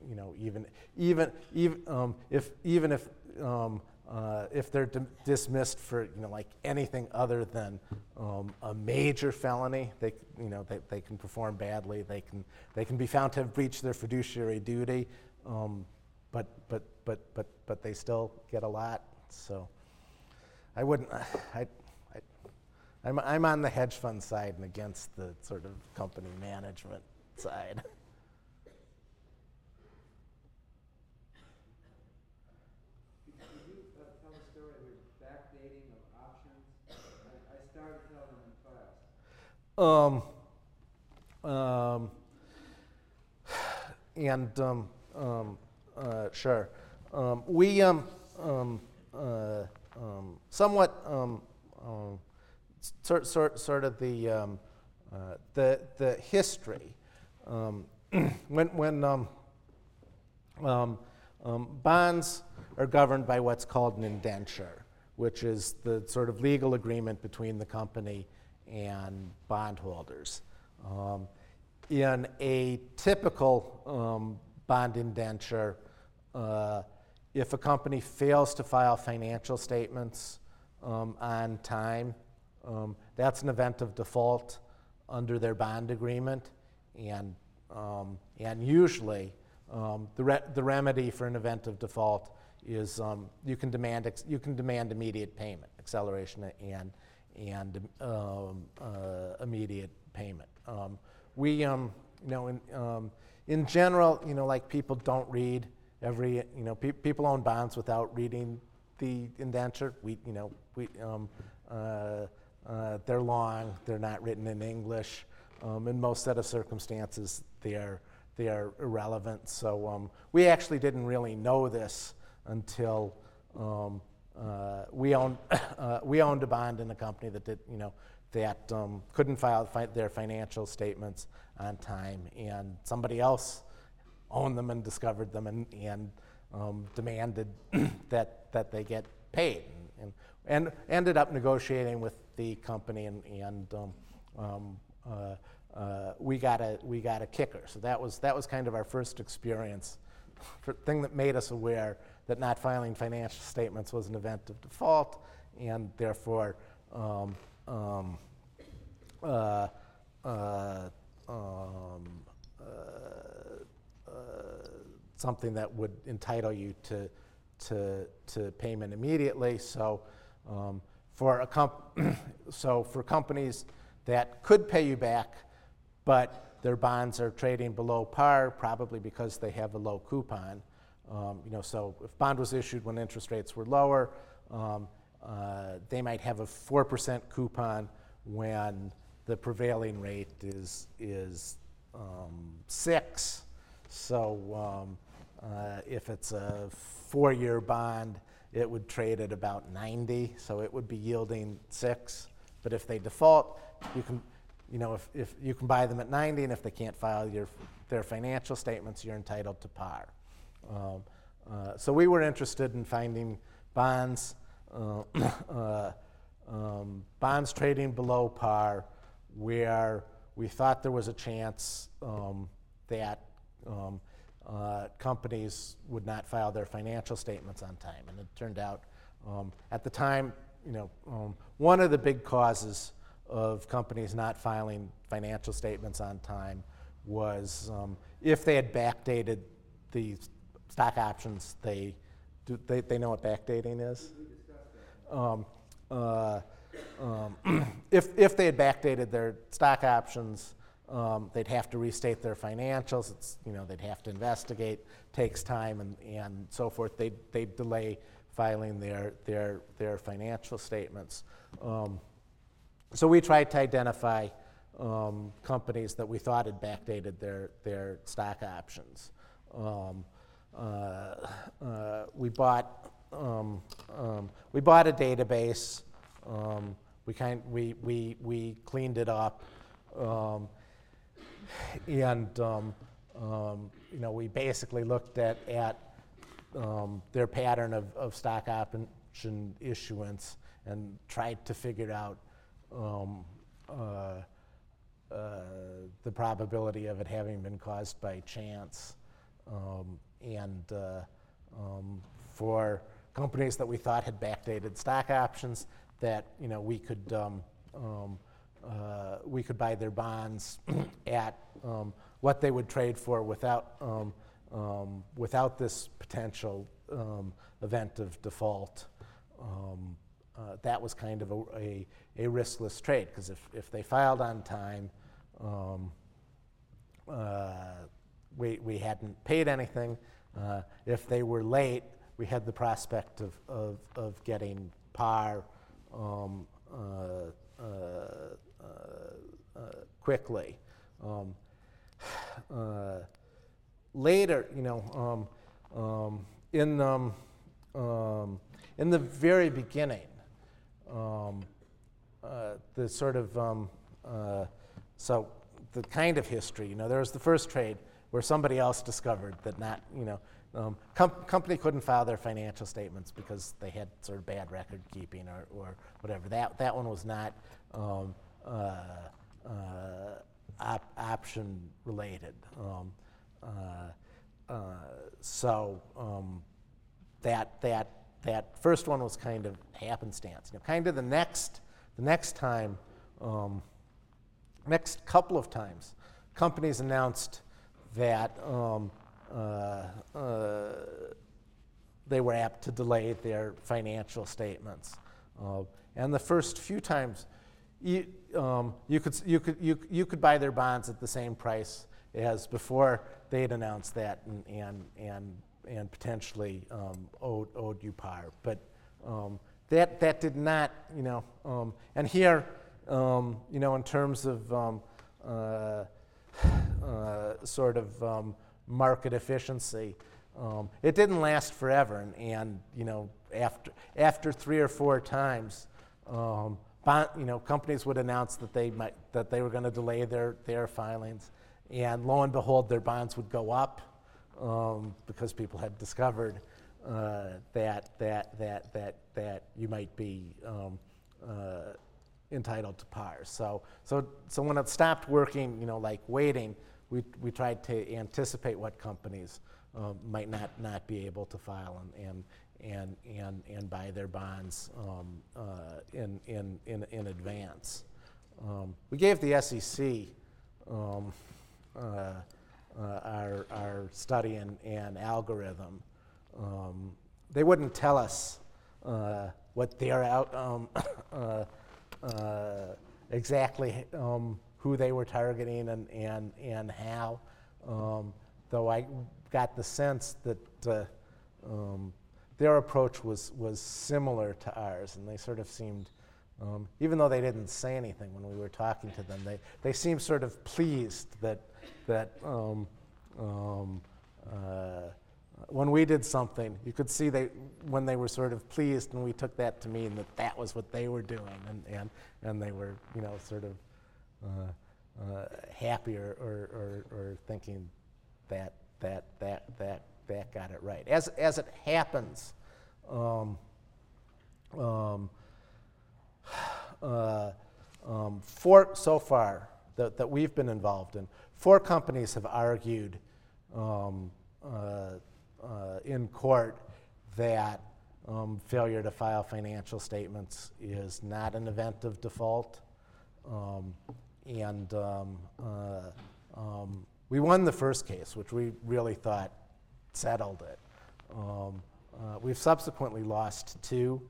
you know, even even even um, if even if um, uh, if they're di- dismissed for you know like anything other than um, a major felony, they you know they, they can perform badly. They can they can be found to have breached their fiduciary duty, um, but but but but but they still get a lot. So I wouldn't [SIGHS] I. I'm, I'm on the hedge fund side and against the sort of company management side. Um, um, and um, um, uh, sure, um, we um, um, uh, um, somewhat um, um, sort, sort, sort of the um, uh, the the history um, [CLEARS THROAT] when when um, um, um, bonds are governed by what's called an indenture, which is the sort of legal agreement between the company and bondholders. In a typical bond indenture, uh, if a company fails to file financial statements um, on time, um, that's an event of default under their bond agreement, and um, and usually um, the re- the remedy for an event of default is um, you can demand ex- you can demand immediate payment, acceleration, and and um, uh, immediate payment. Um, we, you know, in, in general, you know, like people don't read every, you know, pe- people own bonds without reading the indenture. We, you know, we, uh, uh, they're long, they're not written in English. Um, in most set of circumstances, they are, they are irrelevant. So um, we actually didn't really know this until um, uh, we owned [COUGHS] uh, we owned a bond in a company that did you know that um, couldn't file fi- their financial statements on time, and somebody else owned them and discovered them and, and um, demanded [COUGHS] that that they get paid, and, and, and ended up negotiating with the company, and, and um, um, uh, uh, we got a we got a kicker. So that was that was kind of our first experience, thing that made us aware that not filing financial statements was an event of default, and therefore um, um, uh, uh, um, uh, uh, something that would entitle you to, to, to payment immediately. So, um, for a comp- [CLEARS THROAT] so for companies that could pay you back, but their bonds are trading below par, probably because they have a low coupon. Um, you know, so if bond was issued when interest rates were lower, um, uh, they might have a four percent coupon when the prevailing rate is is um, six. So um, uh, if it's a four-year bond, it would trade at about 90, so it would be yielding six. But if they default, you can, you know, if, if you can buy them at 90, and if they can't file your, their financial statements, you're entitled to par. Um, uh, so we were interested in finding bonds, uh, [COUGHS] uh, um, bonds trading below par, where we thought there was a chance um, that um, uh, companies would not file their financial statements on time. And it turned out, um, at the time, you know, um, one of the big causes of companies not filing financial statements on time was um, if they had backdated the stock options, they, do, they, they know what backdating is? Um, uh, um, [CLEARS THROAT] if, if they had backdated their stock options, um, they'd have to restate their financials. It's, you know, they'd have to investigate, takes time and, and so forth. They'd, they'd delay filing their, their, their financial statements. Um, so we tried to identify um, companies that we thought had backdated their, their stock options. Um, uh, uh, we bought um, um, we bought a database. Um, we kind we, we we cleaned it up, and um, um, you know we basically looked at at um, their pattern of, of stock option issuance and tried to figure out um, uh, uh, the probability of it having been caused by chance. Um, and uh, um, for companies that we thought had backdated stock options, that you know we could um, um, uh, we could buy their bonds at um, what they would trade for without um, um, without this potential um, event of default. Um, uh, that was kind of a, a, a riskless trade because if, if they filed on time, um, uh, we, we hadn't paid anything. Uh, if they were late, we had the prospect of, of, of getting par uh, uh, quickly. Um, uh, later, you know, um, um, in, um, um, in the very beginning, uh, the sort of, uh, so the kind of history, you know, there was the first trade where somebody else discovered that not, you know, um, com- company couldn't file their financial statements because they had sort of bad record keeping or, or whatever. That, that one was not um, op- option related. Um, uh, uh, so um, that, that, that first one was kind of happenstance. You know, kind of the next, the next time, um, next couple of times, companies announced that um, uh, uh, they were apt to delay their financial statements. Uh, and the first few times, you, um, you, could, you, could, you, you could buy their bonds at the same price as before they'd announced that and, and, and, and potentially um, owed, owed you par. But um, that, that did not, you know, um, and here, um, you know, in terms of um, uh, [SIGHS] uh, sort of market efficiency, it didn't last forever. And, and, you know, after, after three or four times, bond, you know, companies would announce that they, might, that they were going to delay their, their filings. And lo and behold, their bonds would go up um, because people had discovered uh, that, that, that, that, that you might be um, uh, entitled to par. So, so, so when it stopped working, you know, like waiting, we, we tried to anticipate what companies um, might not, not be able to file and, and, and, and, and buy their bonds um, uh, in, in, in, in advance. Um, we gave the SEC um, uh, uh, our, our study and, and algorithm. Um, they wouldn't tell us uh, what their out, um, [COUGHS] uh, uh, exactly um, who they were targeting and, and, and how. Though I got the sense that their approach was, was similar to ours, and they sort of seemed, um, even though they didn't say anything when we were talking to them, they, they seemed sort of pleased that, that um, um, uh, when we did something, you could see they, when they were sort of pleased, and we took that to mean that that was what they were doing, and, and, and they were, you know, sort of uh, uh, happy or, or, or, or thinking that, that, that, that, that got it right. As, as it happens, um, um, [SIGHS] uh, um, four, so far that, that we've been involved in, four companies have argued um, uh, uh, in court that um, failure to file financial statements is not an event of default. Um, and uh, we won the first case, which we really thought settled it. Um, uh, we've subsequently lost two,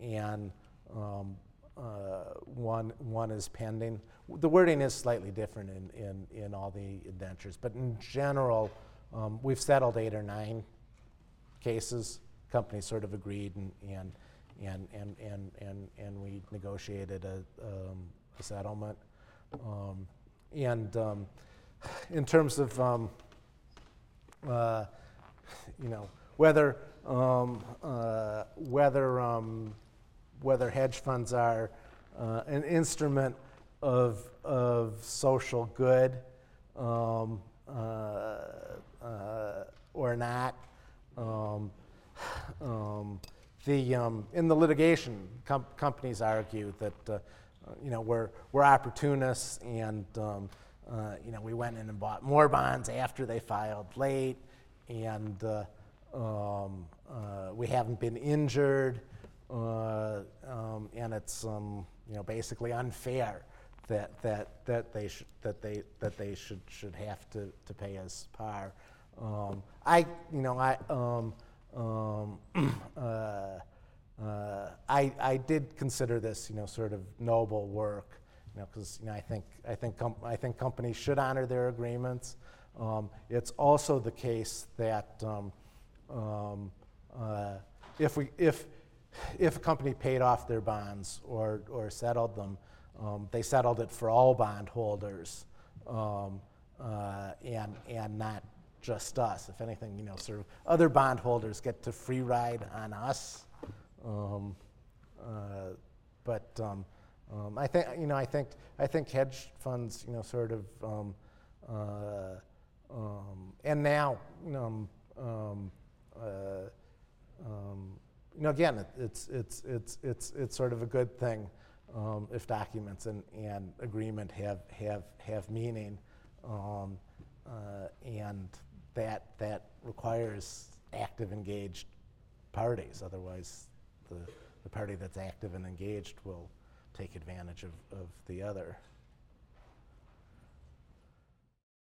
and um, uh, one, one is pending. The wording is slightly different in, in, in all the indentures, but in general, um, we've settled eight or nine cases. Companies sort of agreed, and, and, and, and, and, and, and we negotiated a, um, a settlement. Um, and um, [SIGHS] in terms of, um, uh, you know, whether, um, uh, whether, um, whether hedge funds are uh, an instrument of, of social good um, uh, uh, or not. Um, um, the, um, in the litigation, com- companies argue that uh, you know, we're, we're opportunists and uh, you know, we went in and bought more bonds after they filed late and uh, um, uh, we haven't been injured uh, um, and it's um, you know, basically unfair that, that, that they, should, that they, that they should, should have to, to pay us par. Um, I, you know, I, um, um, [CLEARS THROAT] uh, uh, I, I did consider this, you know, sort of noble work, you know, because you know, I think, I, think com- I think companies should honor their agreements. Um, it's also the case that um, um, uh, if, we, if, if a company paid off their bonds or, or settled them, um, they settled it for all bondholders um, uh, and, and not just us. If anything, you know, sort of other bondholders get to free ride on us. Um, uh, but um, um, I think you know I think I think hedge funds you know sort of uh, um, and now um, um, uh, um, you know again it, it's it's it's it's it's sort of a good thing um, if documents and, and agreement have have have meaning uh, and that that requires active engaged parties. Otherwise the, the party that's active and engaged will take advantage of, of the other